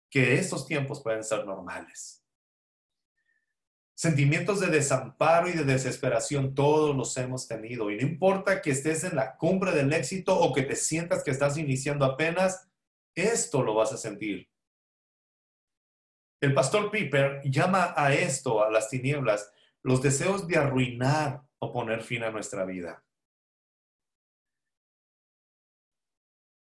que estos tiempos pueden ser normales. Sentimientos de desamparo y de desesperación todos los hemos tenido. Y no importa que estés en la cumbre del éxito o que te sientas que estás iniciando apenas, esto lo vas a sentir. El pastor Piper llama a esto, a las tinieblas, los deseos de arruinar o poner fin a nuestra vida.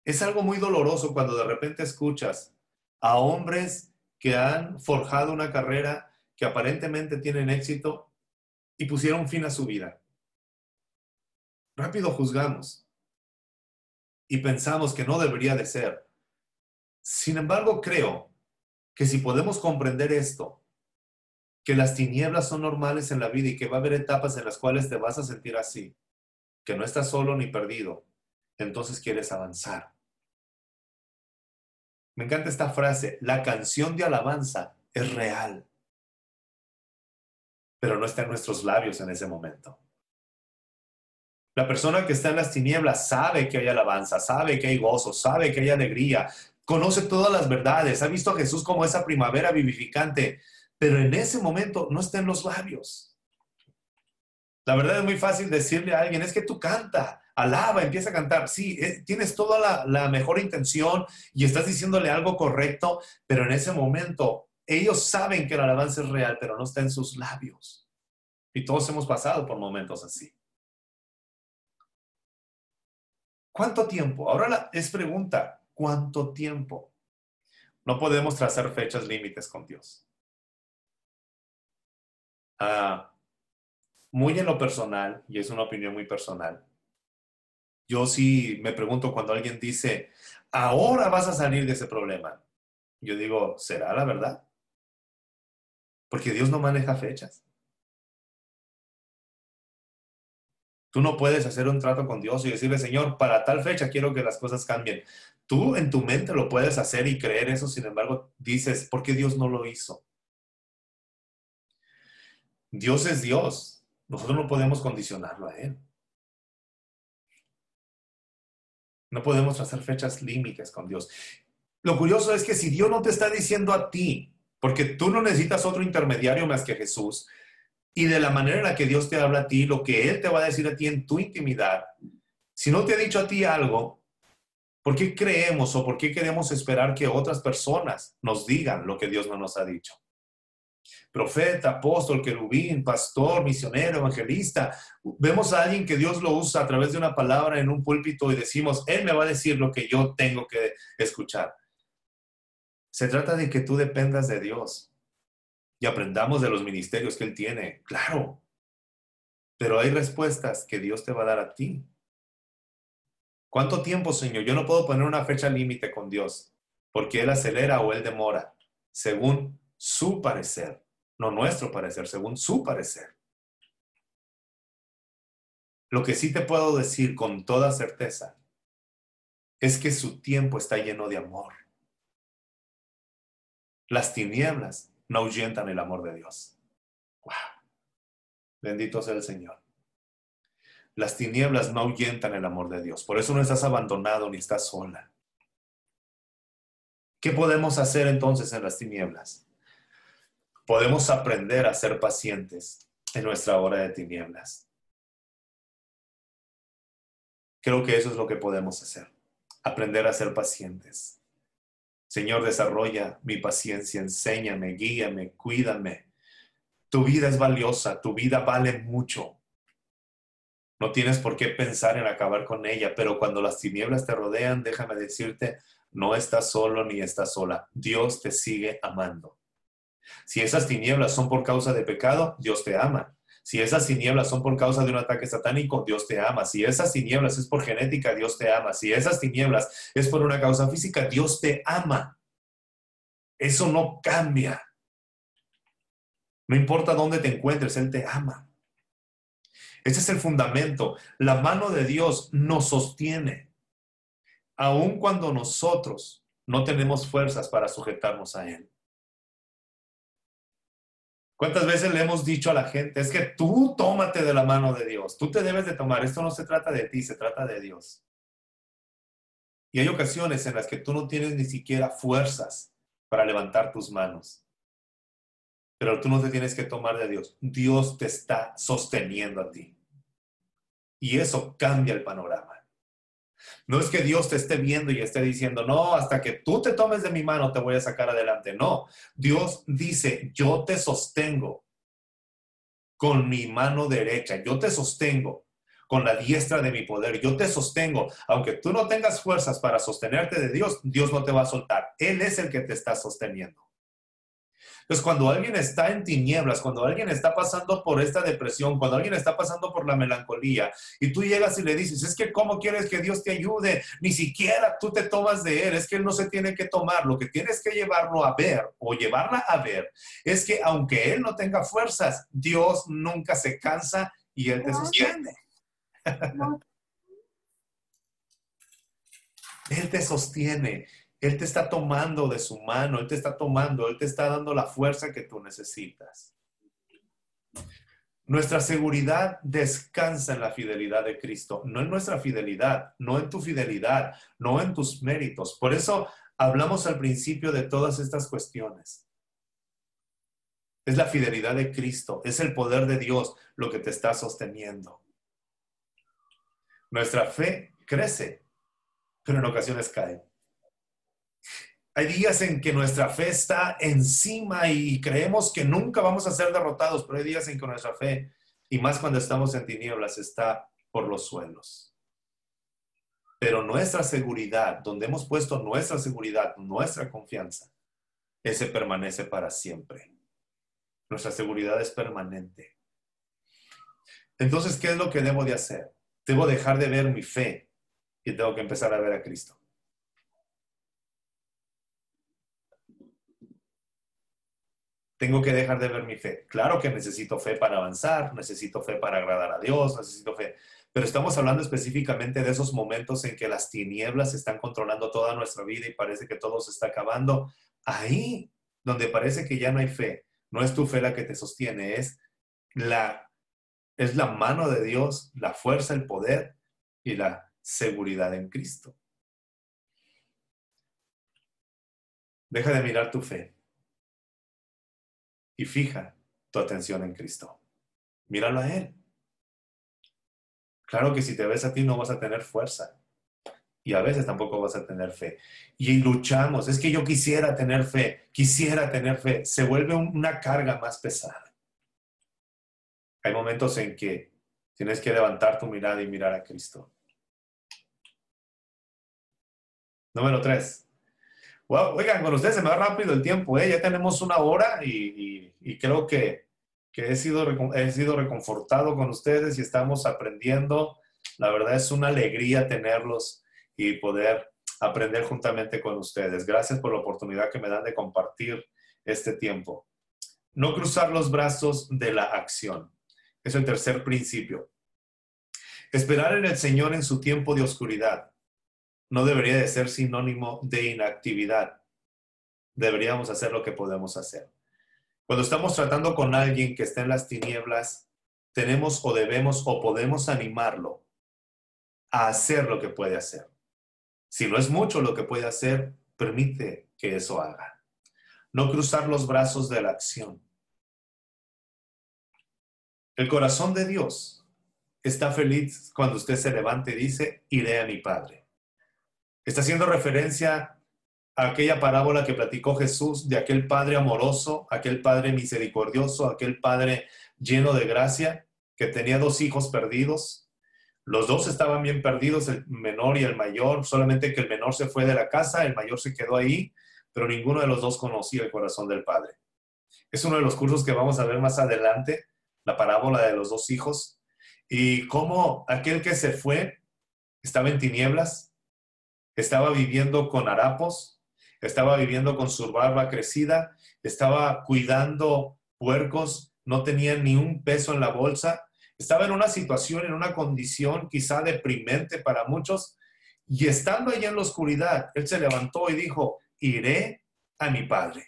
Es algo muy doloroso cuando de repente escuchas a hombres que han forjado una carrera que aparentemente tienen éxito y pusieron fin a su vida. Rápido juzgamos y pensamos que no debería de ser. Sin embargo, creo que si podemos comprender esto, que las tinieblas son normales en la vida y que va a haber etapas en las cuales te vas a sentir así, que no estás solo ni perdido, entonces quieres avanzar. Me encanta esta frase, la canción de alabanza es real pero no está en nuestros labios en ese momento. La persona que está en las tinieblas sabe que hay alabanza, sabe que hay gozo, sabe que hay alegría, conoce todas las verdades, ha visto a Jesús como esa primavera vivificante, pero en ese momento no está en los labios. La verdad es muy fácil decirle a alguien, es que tú canta, alaba, empieza a cantar. Sí, eh, tienes toda la, la mejor intención y estás diciéndole algo correcto, pero en ese momento ellos saben que la alabanza es real, pero no está en sus labios. Y todos hemos pasado por momentos así. ¿Cuánto tiempo? Ahora es pregunta, ¿cuánto tiempo? No podemos trazar fechas límites con Dios. Ah, muy en lo personal, y es una opinión muy personal, yo sí me pregunto cuando alguien dice, ahora vas a salir de ese problema. Yo digo, ¿será la verdad? Porque Dios no maneja fechas. Tú no puedes hacer un trato con Dios y decirle, Señor, para tal fecha quiero que las cosas cambien. Tú en tu mente lo puedes hacer y creer eso, sin embargo, dices, ¿por qué Dios no lo hizo? Dios es Dios. Nosotros no podemos condicionarlo a Él. No podemos hacer fechas límites con Dios. Lo curioso es que si Dios no te está diciendo a ti porque tú no necesitas otro intermediario más que Jesús. Y de la manera en la que Dios te habla a ti, lo que Él te va a decir a ti en tu intimidad, si no te ha dicho a ti algo, ¿por qué creemos o por qué queremos esperar que otras personas nos digan lo que Dios no nos ha dicho? Profeta, apóstol, querubín, pastor, misionero, evangelista. Vemos a alguien que Dios lo usa a través de una palabra en un púlpito y decimos, Él me va a decir lo que yo tengo que escuchar. Se trata de que tú dependas de Dios y aprendamos de los ministerios que Él tiene, claro. Pero hay respuestas que Dios te va a dar a ti. ¿Cuánto tiempo, Señor? Yo no puedo poner una fecha límite con Dios, porque Él acelera o Él demora, según su parecer, no nuestro parecer, según su parecer. Lo que sí te puedo decir con toda certeza es que su tiempo está lleno de amor. Las tinieblas no ahuyentan el amor de Dios. Wow. Bendito sea el Señor. Las tinieblas no ahuyentan el amor de Dios. Por eso no estás abandonado ni estás sola. ¿Qué podemos hacer entonces en las tinieblas? Podemos aprender a ser pacientes en nuestra hora de tinieblas. Creo que eso es lo que podemos hacer. Aprender a ser pacientes. Señor, desarrolla mi paciencia, enséñame, guíame, cuídame. Tu vida es valiosa, tu vida vale mucho. No tienes por qué pensar en acabar con ella, pero cuando las tinieblas te rodean, déjame decirte, no estás solo ni estás sola. Dios te sigue amando. Si esas tinieblas son por causa de pecado, Dios te ama. Si esas tinieblas son por causa de un ataque satánico, Dios te ama. Si esas tinieblas es por genética, Dios te ama. Si esas tinieblas es por una causa física, Dios te ama. Eso no cambia. No importa dónde te encuentres, Él te ama. Ese es el fundamento. La mano de Dios nos sostiene, aun cuando nosotros no tenemos fuerzas para sujetarnos a Él. ¿Cuántas veces le hemos dicho a la gente, es que tú tómate de la mano de Dios, tú te debes de tomar, esto no se trata de ti, se trata de Dios. Y hay ocasiones en las que tú no tienes ni siquiera fuerzas para levantar tus manos. Pero tú no te tienes que tomar de Dios. Dios te está sosteniendo a ti. Y eso cambia el panorama. No es que Dios te esté viendo y esté diciendo, no, hasta que tú te tomes de mi mano te voy a sacar adelante. No, Dios dice, yo te sostengo con mi mano derecha, yo te sostengo con la diestra de mi poder, yo te sostengo. Aunque tú no tengas fuerzas para sostenerte de Dios, Dios no te va a soltar. Él es el que te está sosteniendo. Entonces, cuando alguien está en tinieblas, cuando alguien está pasando por esta depresión, cuando alguien está pasando por la melancolía, y tú llegas y le dices, es que ¿cómo quieres que Dios te ayude? Ni siquiera tú te tomas de Él, es que Él no se tiene que tomar, lo que tienes que llevarlo a ver o llevarla a ver es que aunque Él no tenga fuerzas, Dios nunca se cansa y Él te sostiene. Él te sostiene. Él te está tomando de su mano, Él te está tomando, Él te está dando la fuerza que tú necesitas. Nuestra seguridad descansa en la fidelidad de Cristo, no en nuestra fidelidad, no en tu fidelidad, no en tus méritos. Por eso hablamos al principio de todas estas cuestiones. Es la fidelidad de Cristo, es el poder de Dios lo que te está sosteniendo. Nuestra fe crece, pero en ocasiones cae. Hay días en que nuestra fe está encima y creemos que nunca vamos a ser derrotados, pero hay días en que nuestra fe, y más cuando estamos en tinieblas, está por los suelos. Pero nuestra seguridad, donde hemos puesto nuestra seguridad, nuestra confianza, ese permanece para siempre. Nuestra seguridad es permanente. Entonces, ¿qué es lo que debo de hacer? Debo dejar de ver mi fe y tengo que empezar a ver a Cristo. Tengo que dejar de ver mi fe. Claro que necesito fe para avanzar, necesito fe para agradar a Dios, necesito fe, pero estamos hablando específicamente de esos momentos en que las tinieblas están controlando toda nuestra vida y parece que todo se está acabando. Ahí donde parece que ya no hay fe, no es tu fe la que te sostiene, es la, es la mano de Dios, la fuerza, el poder y la seguridad en Cristo. Deja de mirar tu fe y fija tu atención en Cristo. Míralo a Él. Claro que si te ves a ti no vas a tener fuerza y a veces tampoco vas a tener fe. Y luchamos, es que yo quisiera tener fe, quisiera tener fe, se vuelve una carga más pesada. Hay momentos en que tienes que levantar tu mirada y mirar a Cristo. Número tres. Oigan, con ustedes se me va rápido el tiempo, ¿eh? ya tenemos una hora y, creo que, he, sido, he sido reconfortado con ustedes y estamos aprendiendo. La verdad es una alegría tenerlos y poder aprender juntamente con ustedes. Gracias por la oportunidad que me dan de compartir este tiempo. No cruzar los brazos de la acción. Es el tercer principio. Esperar en el Señor en su tiempo de oscuridad no debería de ser sinónimo de inactividad. Deberíamos hacer lo que podemos hacer. Cuando estamos tratando con alguien que está en las tinieblas, tenemos o debemos o podemos animarlo a hacer lo que puede hacer. Si no es mucho lo que puede hacer, permite que eso haga. No cruzar los brazos de la acción. El corazón de Dios está feliz cuando usted se levante y dice, iré a mi Padre. Está haciendo referencia a aquella parábola que platicó Jesús de aquel Padre amoroso, aquel Padre misericordioso, aquel Padre lleno de gracia, que tenía dos hijos perdidos. Los dos estaban bien perdidos, el menor y el mayor, solamente que el menor se fue de la casa, el mayor se quedó ahí, pero ninguno de los dos conocía el corazón del Padre. Es uno de los cursos que vamos a ver más adelante, la parábola de los dos hijos, y cómo aquel que se fue estaba en tinieblas, estaba viviendo con harapos, estaba viviendo con su barba crecida, estaba cuidando puercos, no tenía ni un peso en la bolsa, estaba en una situación, en una condición quizá deprimente para muchos, y estando allá en la oscuridad, él se levantó y dijo, iré a mi padre.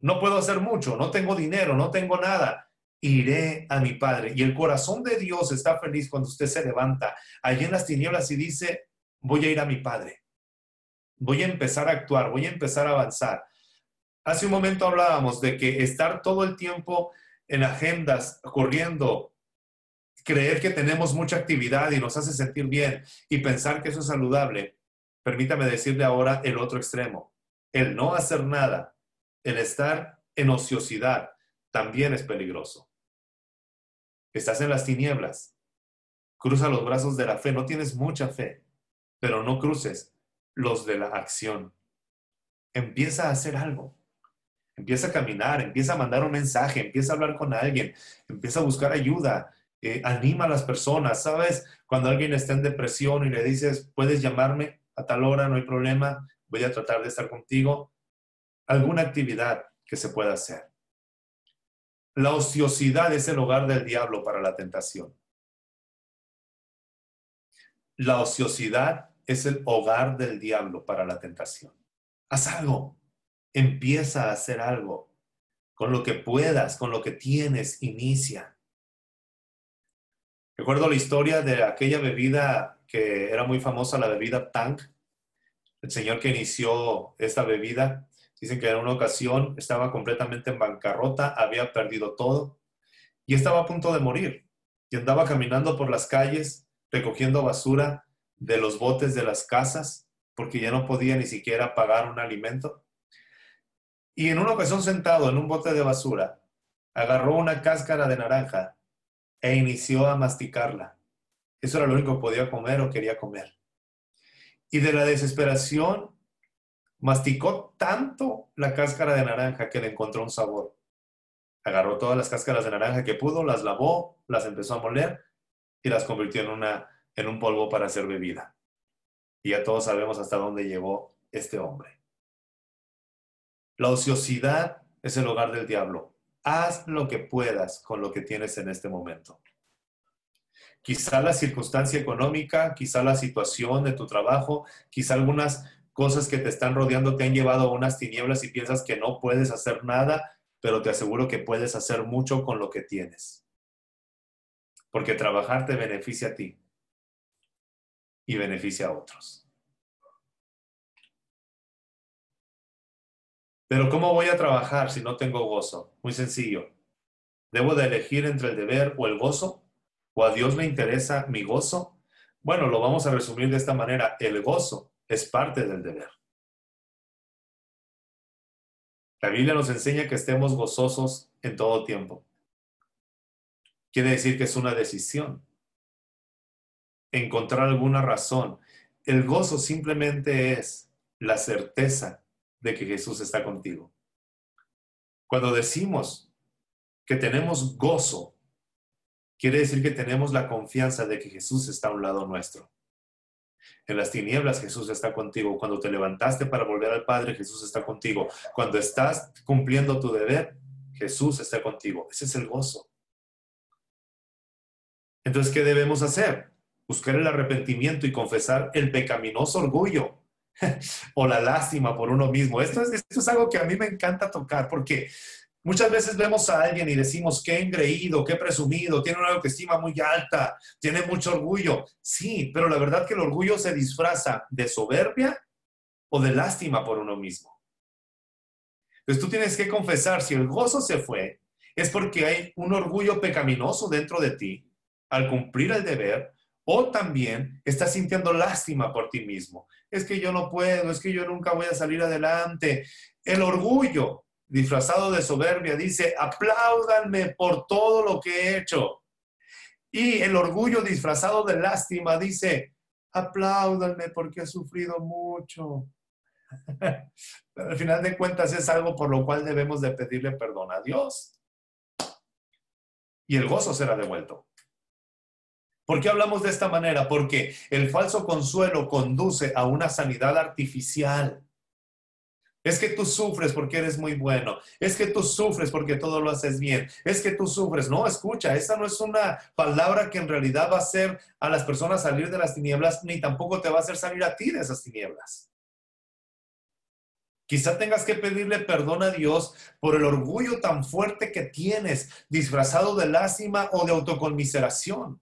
No puedo hacer mucho, no tengo dinero, no tengo nada, iré a mi Padre. Y el corazón de Dios está feliz cuando usted se levanta allí en las tinieblas y dice, voy a ir a mi Padre. Voy a empezar a actuar, voy a empezar a avanzar. Hace un momento hablábamos de que estar todo el tiempo en agendas, corriendo, creer que tenemos mucha actividad y nos hace sentir bien y pensar que eso es saludable. Permítame decirle ahora el otro extremo. El no hacer nada, el estar en ociosidad, también es peligroso. Estás en las tinieblas, cruza los brazos de la fe, no tienes mucha fe pero no cruces los de la acción. Empieza a hacer algo. Empieza a caminar, empieza a mandar un mensaje, empieza a hablar con alguien, empieza a buscar ayuda, eh, anima a las personas. ¿Sabes? Cuando alguien está en depresión y le dices, puedes llamarme a tal hora, no hay problema, voy a tratar de estar contigo. Alguna actividad que se pueda hacer. La ociosidad es el hogar del diablo para la tentación. La ociosidad es el hogar del diablo para la tentación. Haz algo, empieza a hacer algo. Con lo que puedas, con lo que tienes, inicia. Recuerdo la historia de aquella bebida que era muy famosa, la bebida Tank. El señor que inició esta bebida, dicen que en una ocasión estaba completamente en bancarrota, había perdido todo y estaba a punto de morir. Y andaba caminando por las calles recogiendo basura de los botes de las casas porque ya no podía ni siquiera pagar un alimento. Y en una ocasión sentado en un bote de basura, agarró una cáscara de naranja e inició a masticarla. Eso era lo único que podía comer o quería comer. Y de la desesperación, masticó tanto la cáscara de naranja que le encontró un sabor. Agarró todas las cáscaras de naranja que pudo, las lavó, las empezó a moler y las convirtió en una en un polvo para hacer bebida. Y ya todos sabemos hasta dónde llegó este hombre. La ociosidad es el hogar del diablo. Haz lo que puedas con lo que tienes en este momento. Quizá la circunstancia económica, quizá la situación de tu trabajo, quizá algunas cosas que te están rodeando te han llevado a unas tinieblas y piensas que no puedes hacer nada, pero te aseguro que puedes hacer mucho con lo que tienes. Porque trabajar te beneficia a ti y beneficia a otros. Pero ¿cómo voy a trabajar si no tengo gozo? Muy sencillo. ¿Debo de elegir entre el deber o el gozo? ¿O a Dios le interesa mi gozo? Bueno, lo vamos a resumir de esta manera. El gozo es parte del deber. La Biblia nos enseña que estemos gozosos en todo tiempo. Quiere decir que es una decisión. Encontrar alguna razón. El gozo simplemente es la certeza de que Jesús está contigo. Cuando decimos que tenemos gozo, quiere decir que tenemos la confianza de que Jesús está a un lado nuestro. En las tinieblas Jesús está contigo. Cuando te levantaste para volver al Padre, Jesús está contigo. Cuando estás cumpliendo tu deber, Jesús está contigo. Ese es el gozo. Entonces, ¿qué debemos hacer? Buscar el arrepentimiento y confesar el pecaminoso orgullo o la lástima por uno mismo. Esto es, esto es algo que a mí me encanta tocar porque Muchas veces vemos a alguien y decimos, qué engreído, qué presumido, tiene una autoestima muy alta, tiene mucho orgullo. Sí, pero la verdad que el orgullo se disfraza de soberbia o de lástima por uno mismo. Entonces tú tienes que confesar, si el gozo se fue, es porque hay un orgullo pecaminoso dentro de ti al cumplir el deber o también estás sintiendo lástima por ti mismo. Es que yo no puedo, es que yo nunca voy a salir adelante. El orgullo disfrazado de soberbia, dice, apláudanme por todo lo que he hecho. Y el orgullo disfrazado de lástima dice, apláudanme porque he sufrido mucho. Pero al final de cuentas es algo por lo cual debemos de pedirle perdón a Dios. Y el gozo será devuelto. ¿Por qué hablamos de esta manera? Porque el falso consuelo conduce a una sanidad artificial. Es que tú sufres porque eres muy bueno. Es que tú sufres porque todo lo haces bien. Es que tú sufres. No, escucha, esta no es una palabra que en realidad va a hacer a las personas salir de las tinieblas, ni tampoco te va a hacer salir a ti de esas tinieblas. Quizá tengas que pedirle perdón a Dios por el orgullo tan fuerte que tienes, disfrazado de lástima o de autoconmiseración.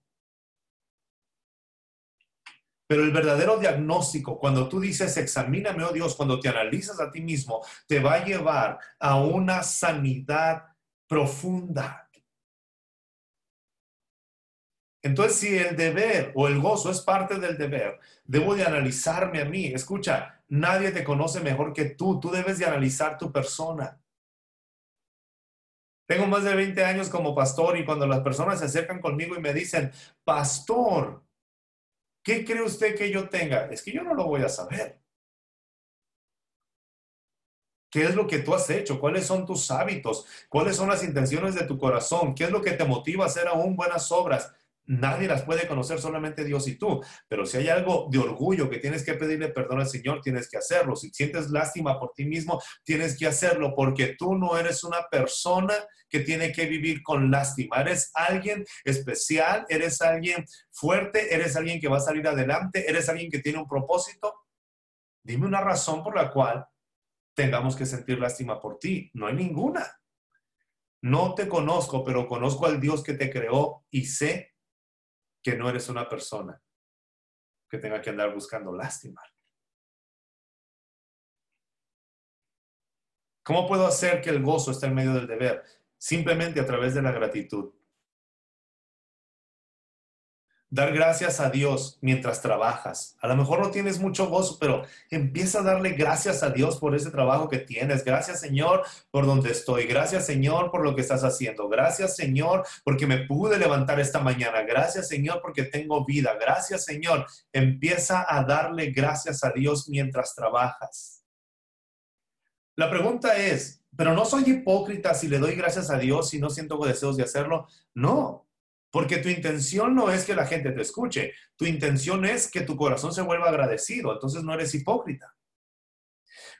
Pero el verdadero diagnóstico, cuando tú dices, examíname, oh Dios, cuando te analizas a ti mismo, te va a llevar a una sanidad profunda. Entonces, si el deber o el gozo es parte del deber, debo de analizarme a mí. Escucha, nadie te conoce mejor que tú. Tú debes de analizar tu persona. Tengo más de 20 años como pastor y cuando las personas se acercan conmigo y me dicen, pastor, ¿Qué cree usted que yo tenga? Es que yo no lo voy a saber. ¿Qué es lo que tú has hecho? ¿Cuáles son tus hábitos? ¿Cuáles son las intenciones de tu corazón? ¿Qué es lo que te motiva a hacer aún buenas obras? Nadie las puede conocer, solamente Dios y tú. Pero si hay algo de orgullo que tienes que pedirle perdón al Señor, tienes que hacerlo. Si sientes lástima por ti mismo, tienes que hacerlo porque tú no eres una persona que tiene que vivir con lástima. Eres alguien especial, eres alguien fuerte, eres alguien que va a salir adelante, eres alguien que tiene un propósito. Dime una razón por la cual tengamos que sentir lástima por ti. No hay ninguna. No te conozco, pero conozco al Dios que te creó y sé que no eres una persona que tenga que andar buscando lástima. ¿Cómo puedo hacer que el gozo esté en medio del deber? Simplemente a través de la gratitud dar gracias a Dios mientras trabajas. A lo mejor no tienes mucho gozo, pero empieza a darle gracias a Dios por ese trabajo que tienes. Gracias Señor por donde estoy. Gracias Señor por lo que estás haciendo. Gracias Señor porque me pude levantar esta mañana. Gracias Señor porque tengo vida. Gracias Señor. Empieza a darle gracias a Dios mientras trabajas. La pregunta es, pero no soy hipócrita si le doy gracias a Dios y no siento deseos de hacerlo. No, porque tu intención no es que la gente te escuche, tu intención es que tu corazón se vuelva agradecido, entonces no eres hipócrita.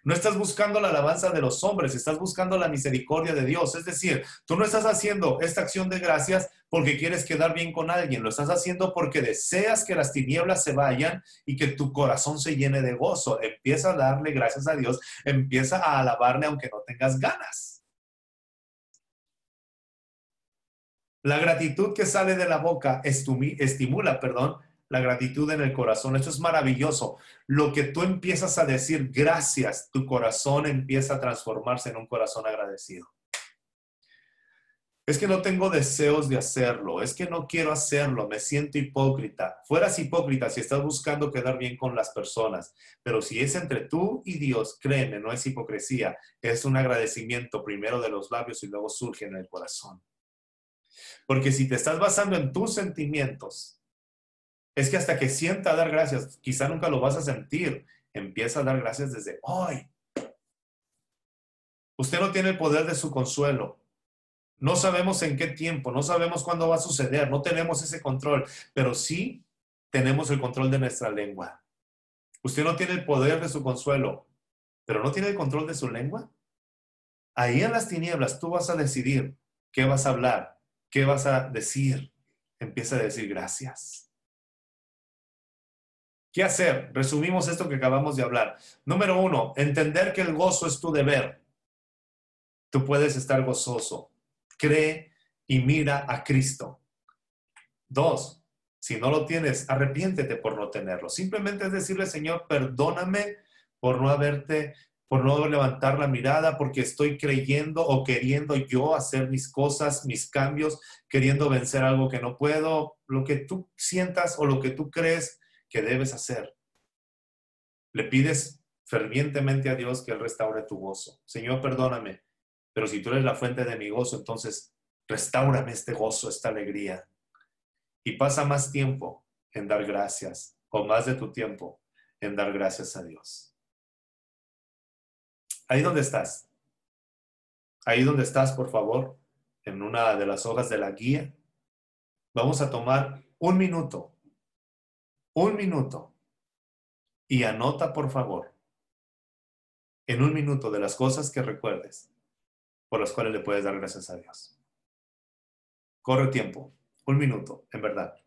No estás buscando la alabanza de los hombres, estás buscando la misericordia de Dios. Es decir, tú no estás haciendo esta acción de gracias porque quieres quedar bien con alguien, lo estás haciendo porque deseas que las tinieblas se vayan y que tu corazón se llene de gozo. Empieza a darle gracias a Dios, empieza a alabarle aunque no tengas ganas. La gratitud que sale de la boca estimula, perdón, la gratitud en el corazón. Esto es maravilloso. Lo que tú empiezas a decir gracias, tu corazón empieza a transformarse en un corazón agradecido. Es que no tengo deseos de hacerlo, es que no quiero hacerlo, me siento hipócrita. Fueras hipócrita si estás buscando quedar bien con las personas, pero si es entre tú y Dios, créeme, no es hipocresía, es un agradecimiento primero de los labios y luego surge en el corazón. Porque si te estás basando en tus sentimientos, es que hasta que sienta dar gracias, quizá nunca lo vas a sentir, empieza a dar gracias desde hoy. Usted no tiene el poder de su consuelo. No sabemos en qué tiempo, no sabemos cuándo va a suceder, no tenemos ese control, pero sí tenemos el control de nuestra lengua. Usted no tiene el poder de su consuelo, pero no tiene el control de su lengua. Ahí en las tinieblas tú vas a decidir qué vas a hablar, qué vas a decir. Empieza a decir gracias. ¿Qué hacer? Resumimos esto que acabamos de hablar. Número uno, entender que el gozo es tu deber. Tú puedes estar gozoso. Cree y mira a Cristo. Dos, si no lo tienes, arrepiéntete por no tenerlo. Simplemente es decirle, Señor, perdóname por no haberte, por no levantar la mirada, porque estoy creyendo o queriendo yo hacer mis cosas, mis cambios, queriendo vencer algo que no puedo, lo que tú sientas o lo que tú crees que debes hacer. Le pides fervientemente a Dios que Él restaure tu gozo. Señor, perdóname, pero si tú eres la fuente de mi gozo, entonces restaurame este gozo, esta alegría. Y pasa más tiempo en dar gracias, o más de tu tiempo en dar gracias a Dios. Ahí donde estás. Ahí donde estás, por favor, en una de las hojas de la guía, vamos a tomar un minuto un minuto y anota, por favor, en un minuto de las cosas que recuerdes por las cuales le puedes dar gracias a Dios. Corre tiempo, un minuto, en verdad.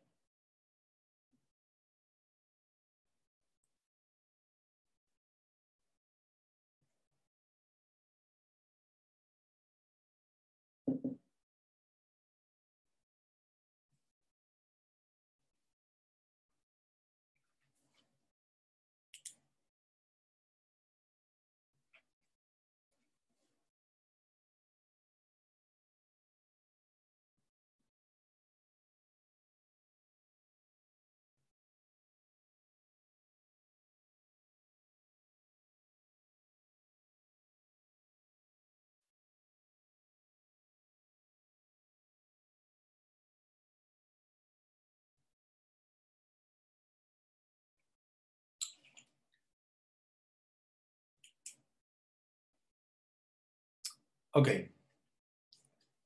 Ok.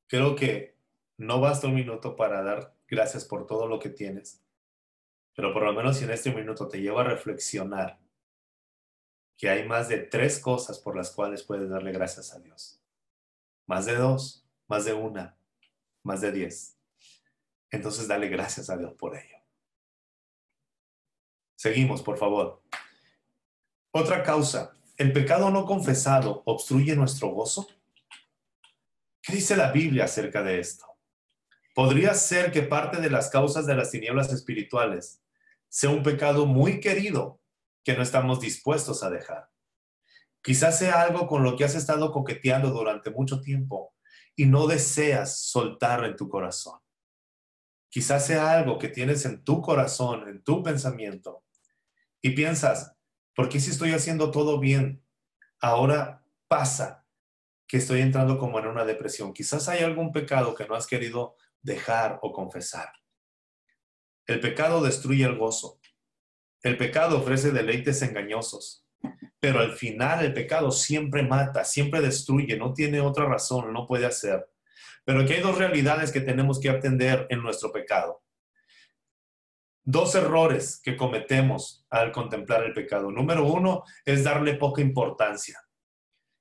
Creo que no basta un minuto para dar gracias por todo lo que tienes, pero por lo menos en este minuto te lleva a reflexionar que hay más de tres cosas por las cuales puedes darle gracias a Dios. Más de dos, más de una, más de diez. Entonces dale gracias a Dios por ello. Seguimos, por favor. Otra causa. ¿El pecado no confesado obstruye nuestro gozo? ¿Qué dice la Biblia acerca de esto? Podría ser que parte de las causas de las tinieblas espirituales sea un pecado muy querido que no estamos dispuestos a dejar. Quizás sea algo con lo que has estado coqueteando durante mucho tiempo y no deseas soltar en tu corazón. Quizás sea algo que tienes en tu corazón, en tu pensamiento, y piensas, ¿por qué si estoy haciendo todo bien? Ahora pasa que estoy entrando como en una depresión. Quizás hay algún pecado que no has querido dejar o confesar. El pecado destruye el gozo. El pecado ofrece deleites engañosos. Pero al final el pecado siempre mata, siempre destruye, no tiene otra razón, no puede hacer. Pero aquí hay dos realidades que tenemos que atender en nuestro pecado. Dos errores que cometemos al contemplar el pecado. Número uno es darle poca importancia.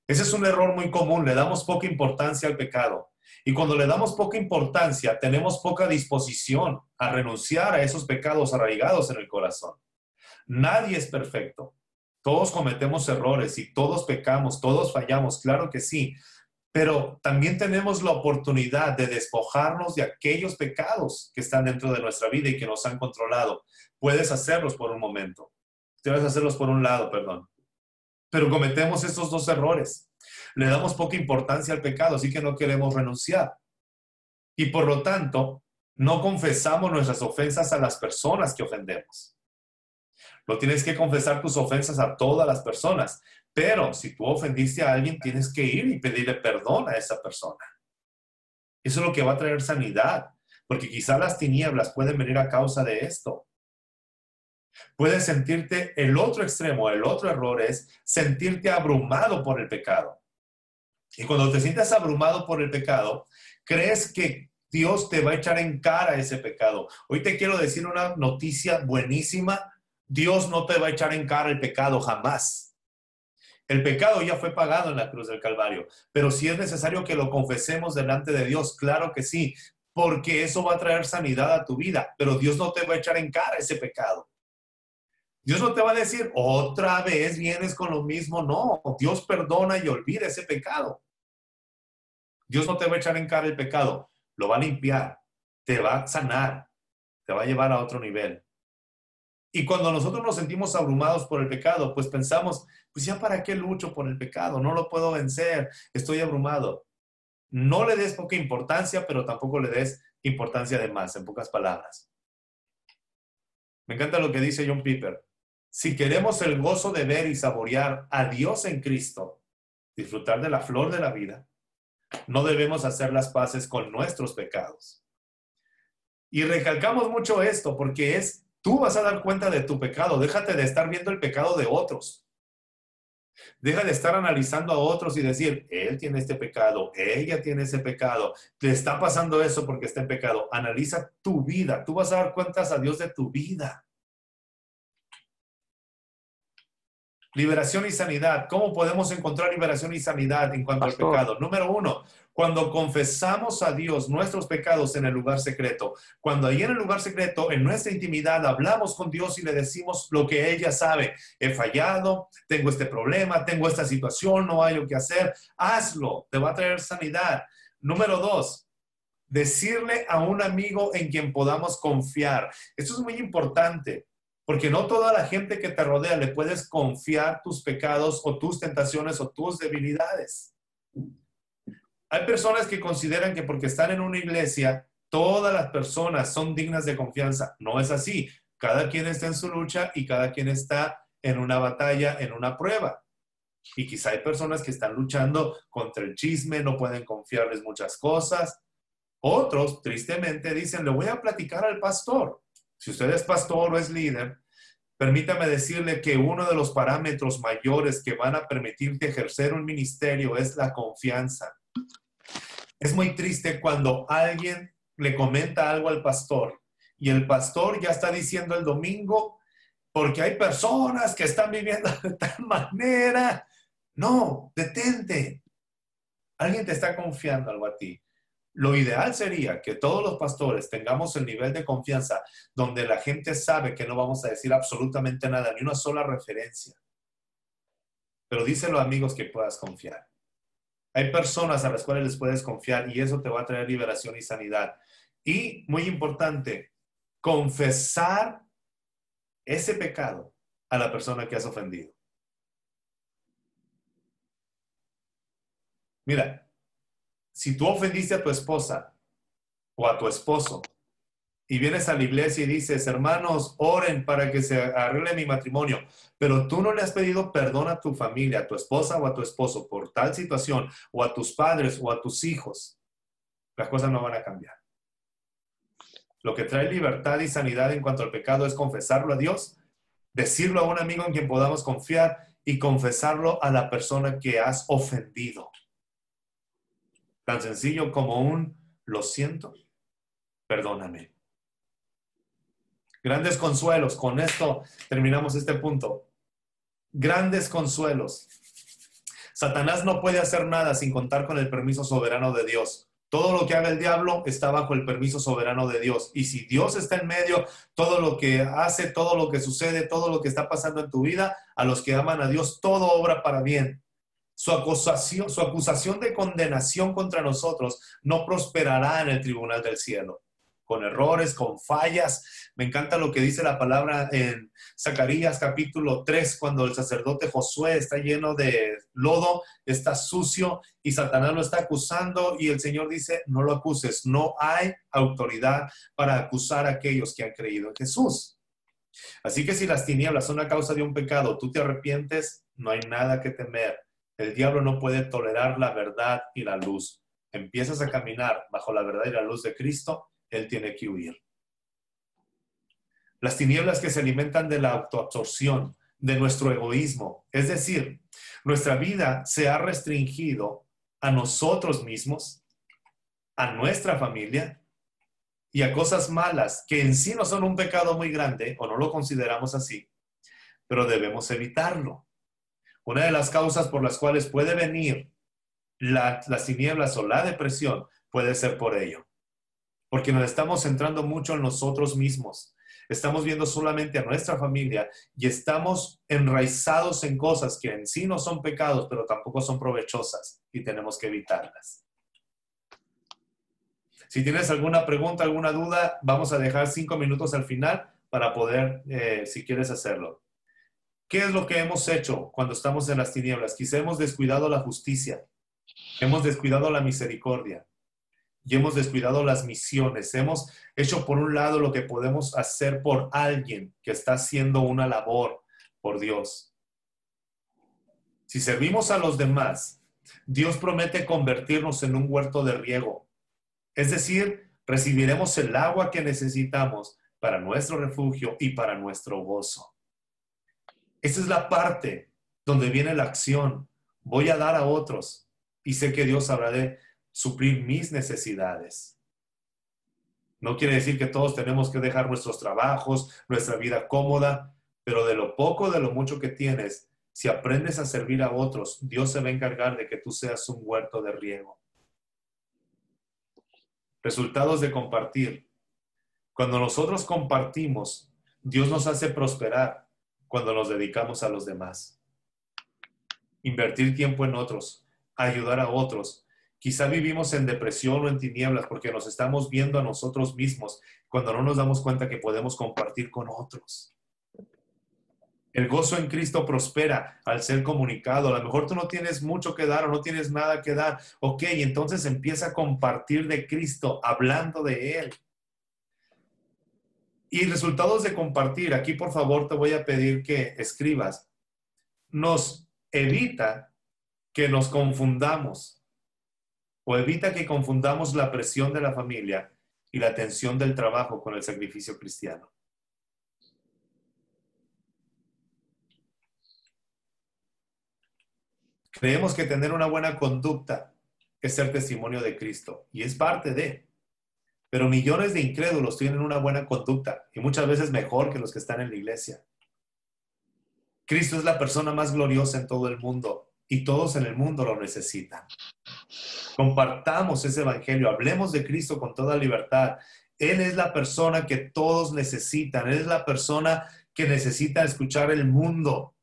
Ese es un error muy común, le damos poca importancia al pecado. Y cuando le damos poca importancia, tenemos poca disposición a renunciar a esos pecados arraigados en el corazón. Nadie es perfecto. Todos cometemos errores y todos pecamos, todos fallamos, claro que sí. Pero también tenemos la oportunidad de despojarnos de aquellos pecados que están dentro de nuestra vida y que nos han controlado. Puedes hacerlos por un momento. Debes hacerlos por un lado, perdón. Pero cometemos estos dos errores. Le damos poca importancia al pecado, así que no queremos renunciar. Y por lo tanto, no confesamos nuestras ofensas a las personas que ofendemos. No tienes que confesar tus ofensas a todas las personas, pero si tú ofendiste a alguien, tienes que ir y pedirle perdón a esa persona. Eso es lo que va a traer sanidad, porque quizá las tinieblas pueden venir a causa de esto. Puedes sentirte, el otro extremo, el otro error es sentirte abrumado por el pecado. Y cuando te sientes abrumado por el pecado, crees que Dios te va a echar en cara ese pecado. Hoy te quiero decir una noticia buenísima. Dios no te va a echar en cara el pecado jamás. El pecado ya fue pagado en la cruz del Calvario, pero si es necesario que lo confesemos delante de Dios, claro que sí, porque eso va a traer sanidad a tu vida, pero Dios no te va a echar en cara ese pecado. Dios no te va a decir, otra vez vienes con lo mismo. No, Dios perdona y olvida ese pecado. Dios no te va a echar en cara el pecado, lo va a limpiar, te va a sanar, te va a llevar a otro nivel. Y cuando nosotros nos sentimos abrumados por el pecado, pues pensamos, pues ya para qué lucho por el pecado, no lo puedo vencer, estoy abrumado. No le des poca importancia, pero tampoco le des importancia de más, en pocas palabras. Me encanta lo que dice John Piper. Si queremos el gozo de ver y saborear a Dios en Cristo, disfrutar de la flor de la vida, no debemos hacer las paces con nuestros pecados. Y recalcamos mucho esto porque es, tú vas a dar cuenta de tu pecado, déjate de estar viendo el pecado de otros. Deja de estar analizando a otros y decir, él tiene este pecado, ella tiene ese pecado, te está pasando eso porque está en pecado. Analiza tu vida, tú vas a dar cuentas a Dios de tu vida. Liberación y sanidad. ¿Cómo podemos encontrar liberación y sanidad en cuanto al pecado? Número uno, cuando confesamos a Dios nuestros pecados en el lugar secreto. Cuando ahí en el lugar secreto, en nuestra intimidad, hablamos con Dios y le decimos lo que ella sabe. He fallado, tengo este problema, tengo esta situación, no hay lo que hacer. Hazlo, te va a traer sanidad. Número dos, decirle a un amigo en quien podamos confiar. Esto es muy importante. Porque no toda la gente que te rodea le puedes confiar tus pecados o tus tentaciones o tus debilidades. Hay personas que consideran que porque están en una iglesia, todas las personas son dignas de confianza. No es así. Cada quien está en su lucha y cada quien está en una batalla, en una prueba. Y quizá hay personas que están luchando contra el chisme, no pueden confiarles muchas cosas. Otros, tristemente, dicen, le voy a platicar al pastor. Si usted es pastor o es líder, permítame decirle que uno de los parámetros mayores que van a permitirte ejercer un ministerio es la confianza. Es muy triste cuando alguien le comenta algo al pastor y el pastor ya está diciendo el domingo, porque hay personas que están viviendo de tal manera. No, detente. Alguien te está confiando algo a ti. Lo ideal sería que todos los pastores tengamos el nivel de confianza donde la gente sabe que no vamos a decir absolutamente nada, ni una sola referencia. Pero díselo amigos que puedas confiar. Hay personas a las cuales les puedes confiar y eso te va a traer liberación y sanidad. Y muy importante, confesar ese pecado a la persona que has ofendido. Mira, si tú ofendiste a tu esposa o a tu esposo y vienes a la iglesia y dices, hermanos, oren para que se arregle mi matrimonio, pero tú no le has pedido perdón a tu familia, a tu esposa o a tu esposo por tal situación, o a tus padres o a tus hijos, las cosas no van a cambiar. Lo que trae libertad y sanidad en cuanto al pecado es confesarlo a Dios, decirlo a un amigo en quien podamos confiar y confesarlo a la persona que has ofendido. Tan sencillo como un lo siento, perdóname. Grandes consuelos. Con esto terminamos este punto. Grandes consuelos. Satanás no puede hacer nada sin contar con el permiso soberano de Dios. Todo lo que haga el diablo está bajo el permiso soberano de Dios. Y si Dios está en medio, todo lo que hace, todo lo que sucede, todo lo que está pasando en tu vida, a los que aman a Dios, todo obra para bien. Su acusación, su acusación de condenación contra nosotros no prosperará en el tribunal del cielo con errores, con fallas. Me encanta lo que dice la palabra en Zacarías capítulo 3, cuando el sacerdote Josué está lleno de lodo, está sucio y Satanás lo está acusando y el Señor dice, no lo acuses, no hay autoridad para acusar a aquellos que han creído en Jesús. Así que si las tinieblas son a causa de un pecado, tú te arrepientes, no hay nada que temer. El diablo no puede tolerar la verdad y la luz. Empiezas a caminar bajo la verdad y la luz de Cristo él tiene que huir. Las tinieblas que se alimentan de la autoabsorción, de nuestro egoísmo, es decir, nuestra vida se ha restringido a nosotros mismos, a nuestra familia y a cosas malas que en sí no son un pecado muy grande o no lo consideramos así, pero debemos evitarlo. Una de las causas por las cuales puede venir las tinieblas o la depresión puede ser por ello porque nos estamos centrando mucho en nosotros mismos. Estamos viendo solamente a nuestra familia y estamos enraizados en cosas que en sí no son pecados, pero tampoco son provechosas y tenemos que evitarlas. Si tienes alguna pregunta, alguna duda, vamos a dejar cinco minutos al final para poder, eh, si quieres hacerlo. ¿Qué es lo que hemos hecho cuando estamos en las tinieblas? Quizá hemos descuidado la justicia, hemos descuidado la misericordia, y hemos descuidado las misiones. Hemos hecho por un lado lo que podemos hacer por alguien que está haciendo una labor por Dios. Si servimos a los demás, Dios promete convertirnos en un huerto de riego. Es decir, recibiremos el agua que necesitamos para nuestro refugio y para nuestro gozo. Esa es la parte donde viene la acción. Voy a dar a otros y sé que Dios habrá de suplir mis necesidades. No quiere decir que todos tenemos que dejar nuestros trabajos, nuestra vida cómoda, pero de lo poco, de lo mucho que tienes, si aprendes a servir a otros, Dios se va a encargar de que tú seas un huerto de riego. Resultados de compartir. Cuando nosotros compartimos, Dios nos hace prosperar cuando nos dedicamos a los demás. Invertir tiempo en otros, ayudar a otros, Quizá vivimos en depresión o en tinieblas porque nos estamos viendo a nosotros mismos cuando no nos damos cuenta que podemos compartir con otros. El gozo en Cristo prospera al ser comunicado. A lo mejor tú no tienes mucho que dar o no tienes nada que dar. Ok, entonces empieza a compartir de Cristo, hablando de Él. Y resultados de compartir, aquí por favor te voy a pedir que escribas, nos evita que nos confundamos o evita que confundamos la presión de la familia y la tensión del trabajo con el sacrificio cristiano. Creemos que tener una buena conducta es ser testimonio de Cristo y es parte de. Pero millones de incrédulos tienen una buena conducta y muchas veces mejor que los que están en la iglesia. Cristo es la persona más gloriosa en todo el mundo y todos en el mundo lo necesitan. Compartamos ese evangelio, hablemos de Cristo con toda libertad. Él es la persona que todos necesitan, Él es la persona que necesita escuchar el mundo.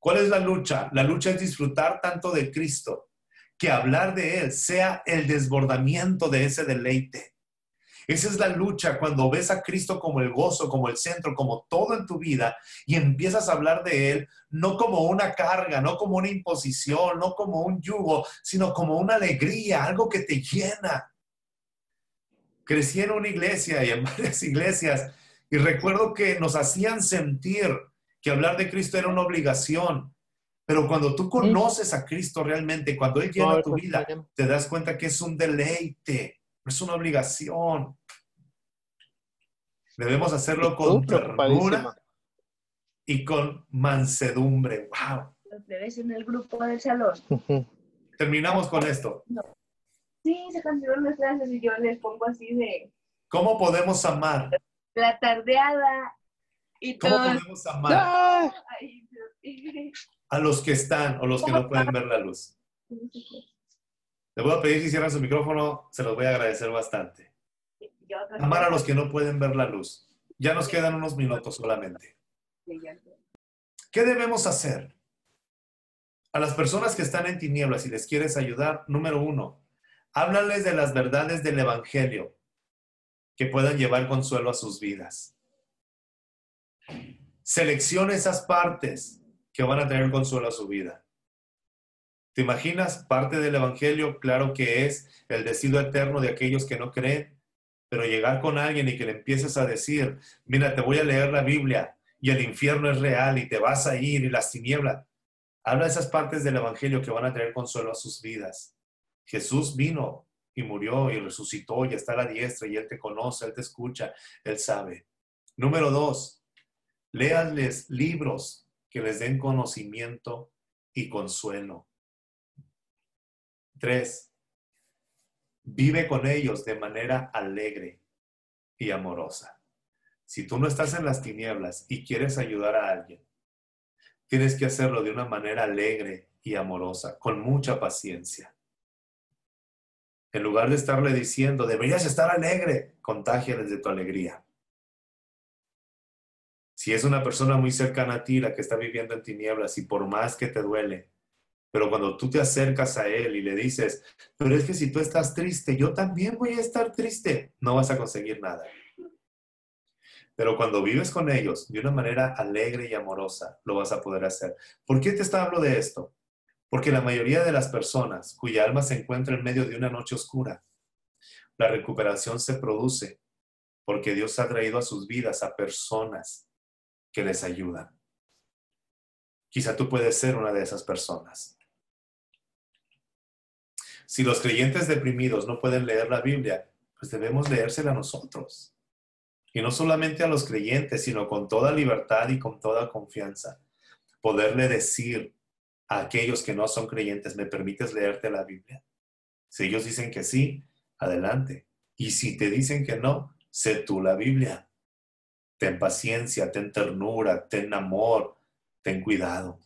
¿Cuál es la lucha? La lucha es disfrutar tanto de Cristo que hablar de Él sea el desbordamiento de ese deleite. Esa es la lucha cuando ves a Cristo como el gozo, como el centro, como todo en tu vida y empiezas a hablar de Él no como una carga, no como una imposición, no como un yugo, sino como una alegría, algo que te llena. Crecí en una iglesia y en varias iglesias y recuerdo que nos hacían sentir que hablar de Cristo era una obligación. Pero cuando tú conoces a Cristo realmente, cuando Él llena tu vida, te das cuenta que es un deleite es una obligación. Debemos hacerlo con ternura y con mansedumbre. ¡Wow!
Los en el grupo del salón.
Terminamos con esto.
Sí, se cancelaron las clases y yo les pongo así de...
¿Cómo podemos amar?
La tardeada y
¿Cómo podemos amar? A los que están o los que no pueden ver la luz. Le voy a pedir si cierran su micrófono, se los voy a agradecer bastante. Amar a los que no pueden ver la luz. Ya nos quedan unos minutos solamente. ¿Qué debemos hacer? A las personas que están en tinieblas y les quieres ayudar, número uno, háblales de las verdades del Evangelio que puedan llevar consuelo a sus vidas. Selecciona esas partes que van a tener consuelo a su vida. ¿Te imaginas? Parte del Evangelio, claro que es el destino eterno de aquellos que no creen, pero llegar con alguien y que le empieces a decir, mira, te voy a leer la Biblia y el infierno es real y te vas a ir y las tinieblas. Habla de esas partes del Evangelio que van a tener consuelo a sus vidas. Jesús vino y murió y resucitó y está a la diestra y Él te conoce, Él te escucha, Él sabe. Número dos, léanles libros que les den conocimiento y consuelo. Tres, vive con ellos de manera alegre y amorosa. Si tú no estás en las tinieblas y quieres ayudar a alguien, tienes que hacerlo de una manera alegre y amorosa, con mucha paciencia. En lugar de estarle diciendo, deberías estar alegre, contágiales de tu alegría. Si es una persona muy cercana a ti la que está viviendo en tinieblas y por más que te duele, pero cuando tú te acercas a Él y le dices, pero es que si tú estás triste, yo también voy a estar triste, no vas a conseguir nada. Pero cuando vives con ellos de una manera alegre y amorosa, lo vas a poder hacer. ¿Por qué te está hablando de esto? Porque la mayoría de las personas cuya alma se encuentra en medio de una noche oscura, la recuperación se produce porque Dios ha traído a sus vidas a personas que les ayudan. Quizá tú puedes ser una de esas personas. Si los creyentes deprimidos no pueden leer la Biblia, pues debemos leérsela a nosotros. Y no solamente a los creyentes, sino con toda libertad y con toda confianza. Poderle decir a aquellos que no son creyentes, ¿me permites leerte la Biblia? Si ellos dicen que sí, adelante. Y si te dicen que no, sé tú la Biblia. Ten paciencia, ten ternura, ten amor, ten cuidado.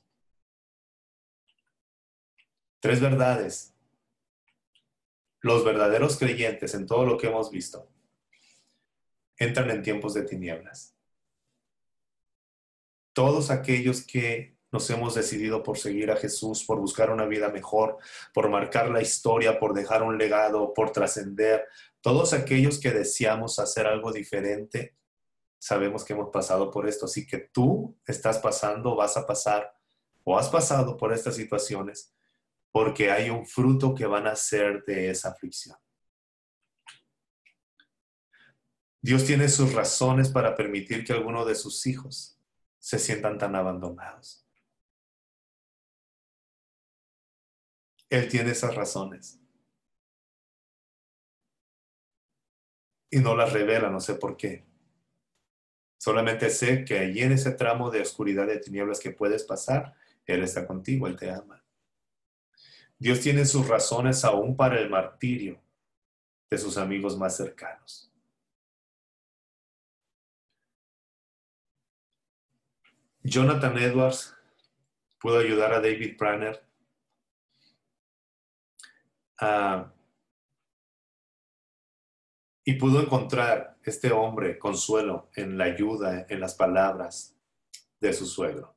Tres verdades los verdaderos creyentes en todo lo que hemos visto entran en tiempos de tinieblas. Todos aquellos que nos hemos decidido por seguir a Jesús, por buscar una vida mejor, por marcar la historia, por dejar un legado, por trascender, todos aquellos que deseamos hacer algo diferente, sabemos que hemos pasado por esto. Así que tú estás pasando, vas a pasar o has pasado por estas situaciones porque hay un fruto que van a ser de esa aflicción. Dios tiene sus razones para permitir que alguno de sus hijos se sientan tan abandonados. Él tiene esas razones. Y no las revela, no sé por qué. Solamente sé que allí en ese tramo de oscuridad de tinieblas que puedes pasar, Él está contigo, Él te ama. Dios tiene sus razones aún para el martirio de sus amigos más cercanos. Jonathan Edwards pudo ayudar a David Branner y pudo encontrar este hombre consuelo en la ayuda, en las palabras de su suegro.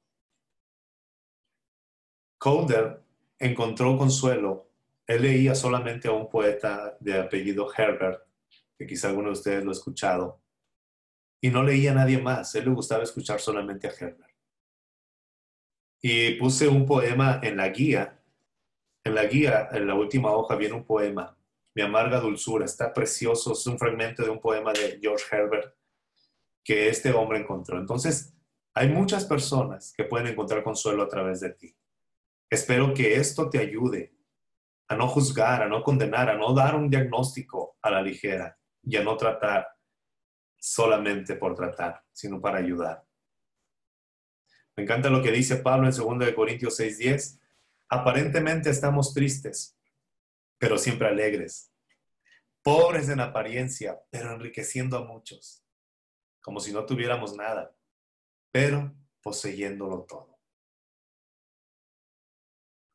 Calder encontró consuelo. Él leía solamente a un poeta de apellido Herbert, que quizá alguno de ustedes lo ha escuchado, y no leía a nadie más. Él le gustaba escuchar solamente a Herbert. Y puse un poema en la guía. En la guía, en la última hoja, viene un poema, Mi amarga dulzura. Está precioso, es un fragmento de un poema de George Herbert que este hombre encontró. Entonces, hay muchas personas que pueden encontrar consuelo a través de ti. Espero que esto te ayude a no juzgar, a no condenar, a no dar un diagnóstico a la ligera y a no tratar solamente por tratar, sino para ayudar. Me encanta lo que dice Pablo en 2 Corintios 6:10. Aparentemente estamos tristes, pero siempre alegres. Pobres en apariencia, pero enriqueciendo a muchos. Como si no tuviéramos nada, pero poseyéndolo todo.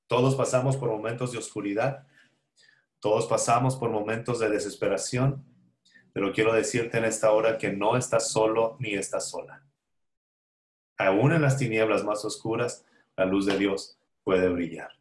Todos pasamos por momentos de oscuridad, todos pasamos por momentos de desesperación, pero quiero decirte en esta hora que no estás solo ni estás sola. Aún en las tinieblas más oscuras, la luz de Dios puede brillar.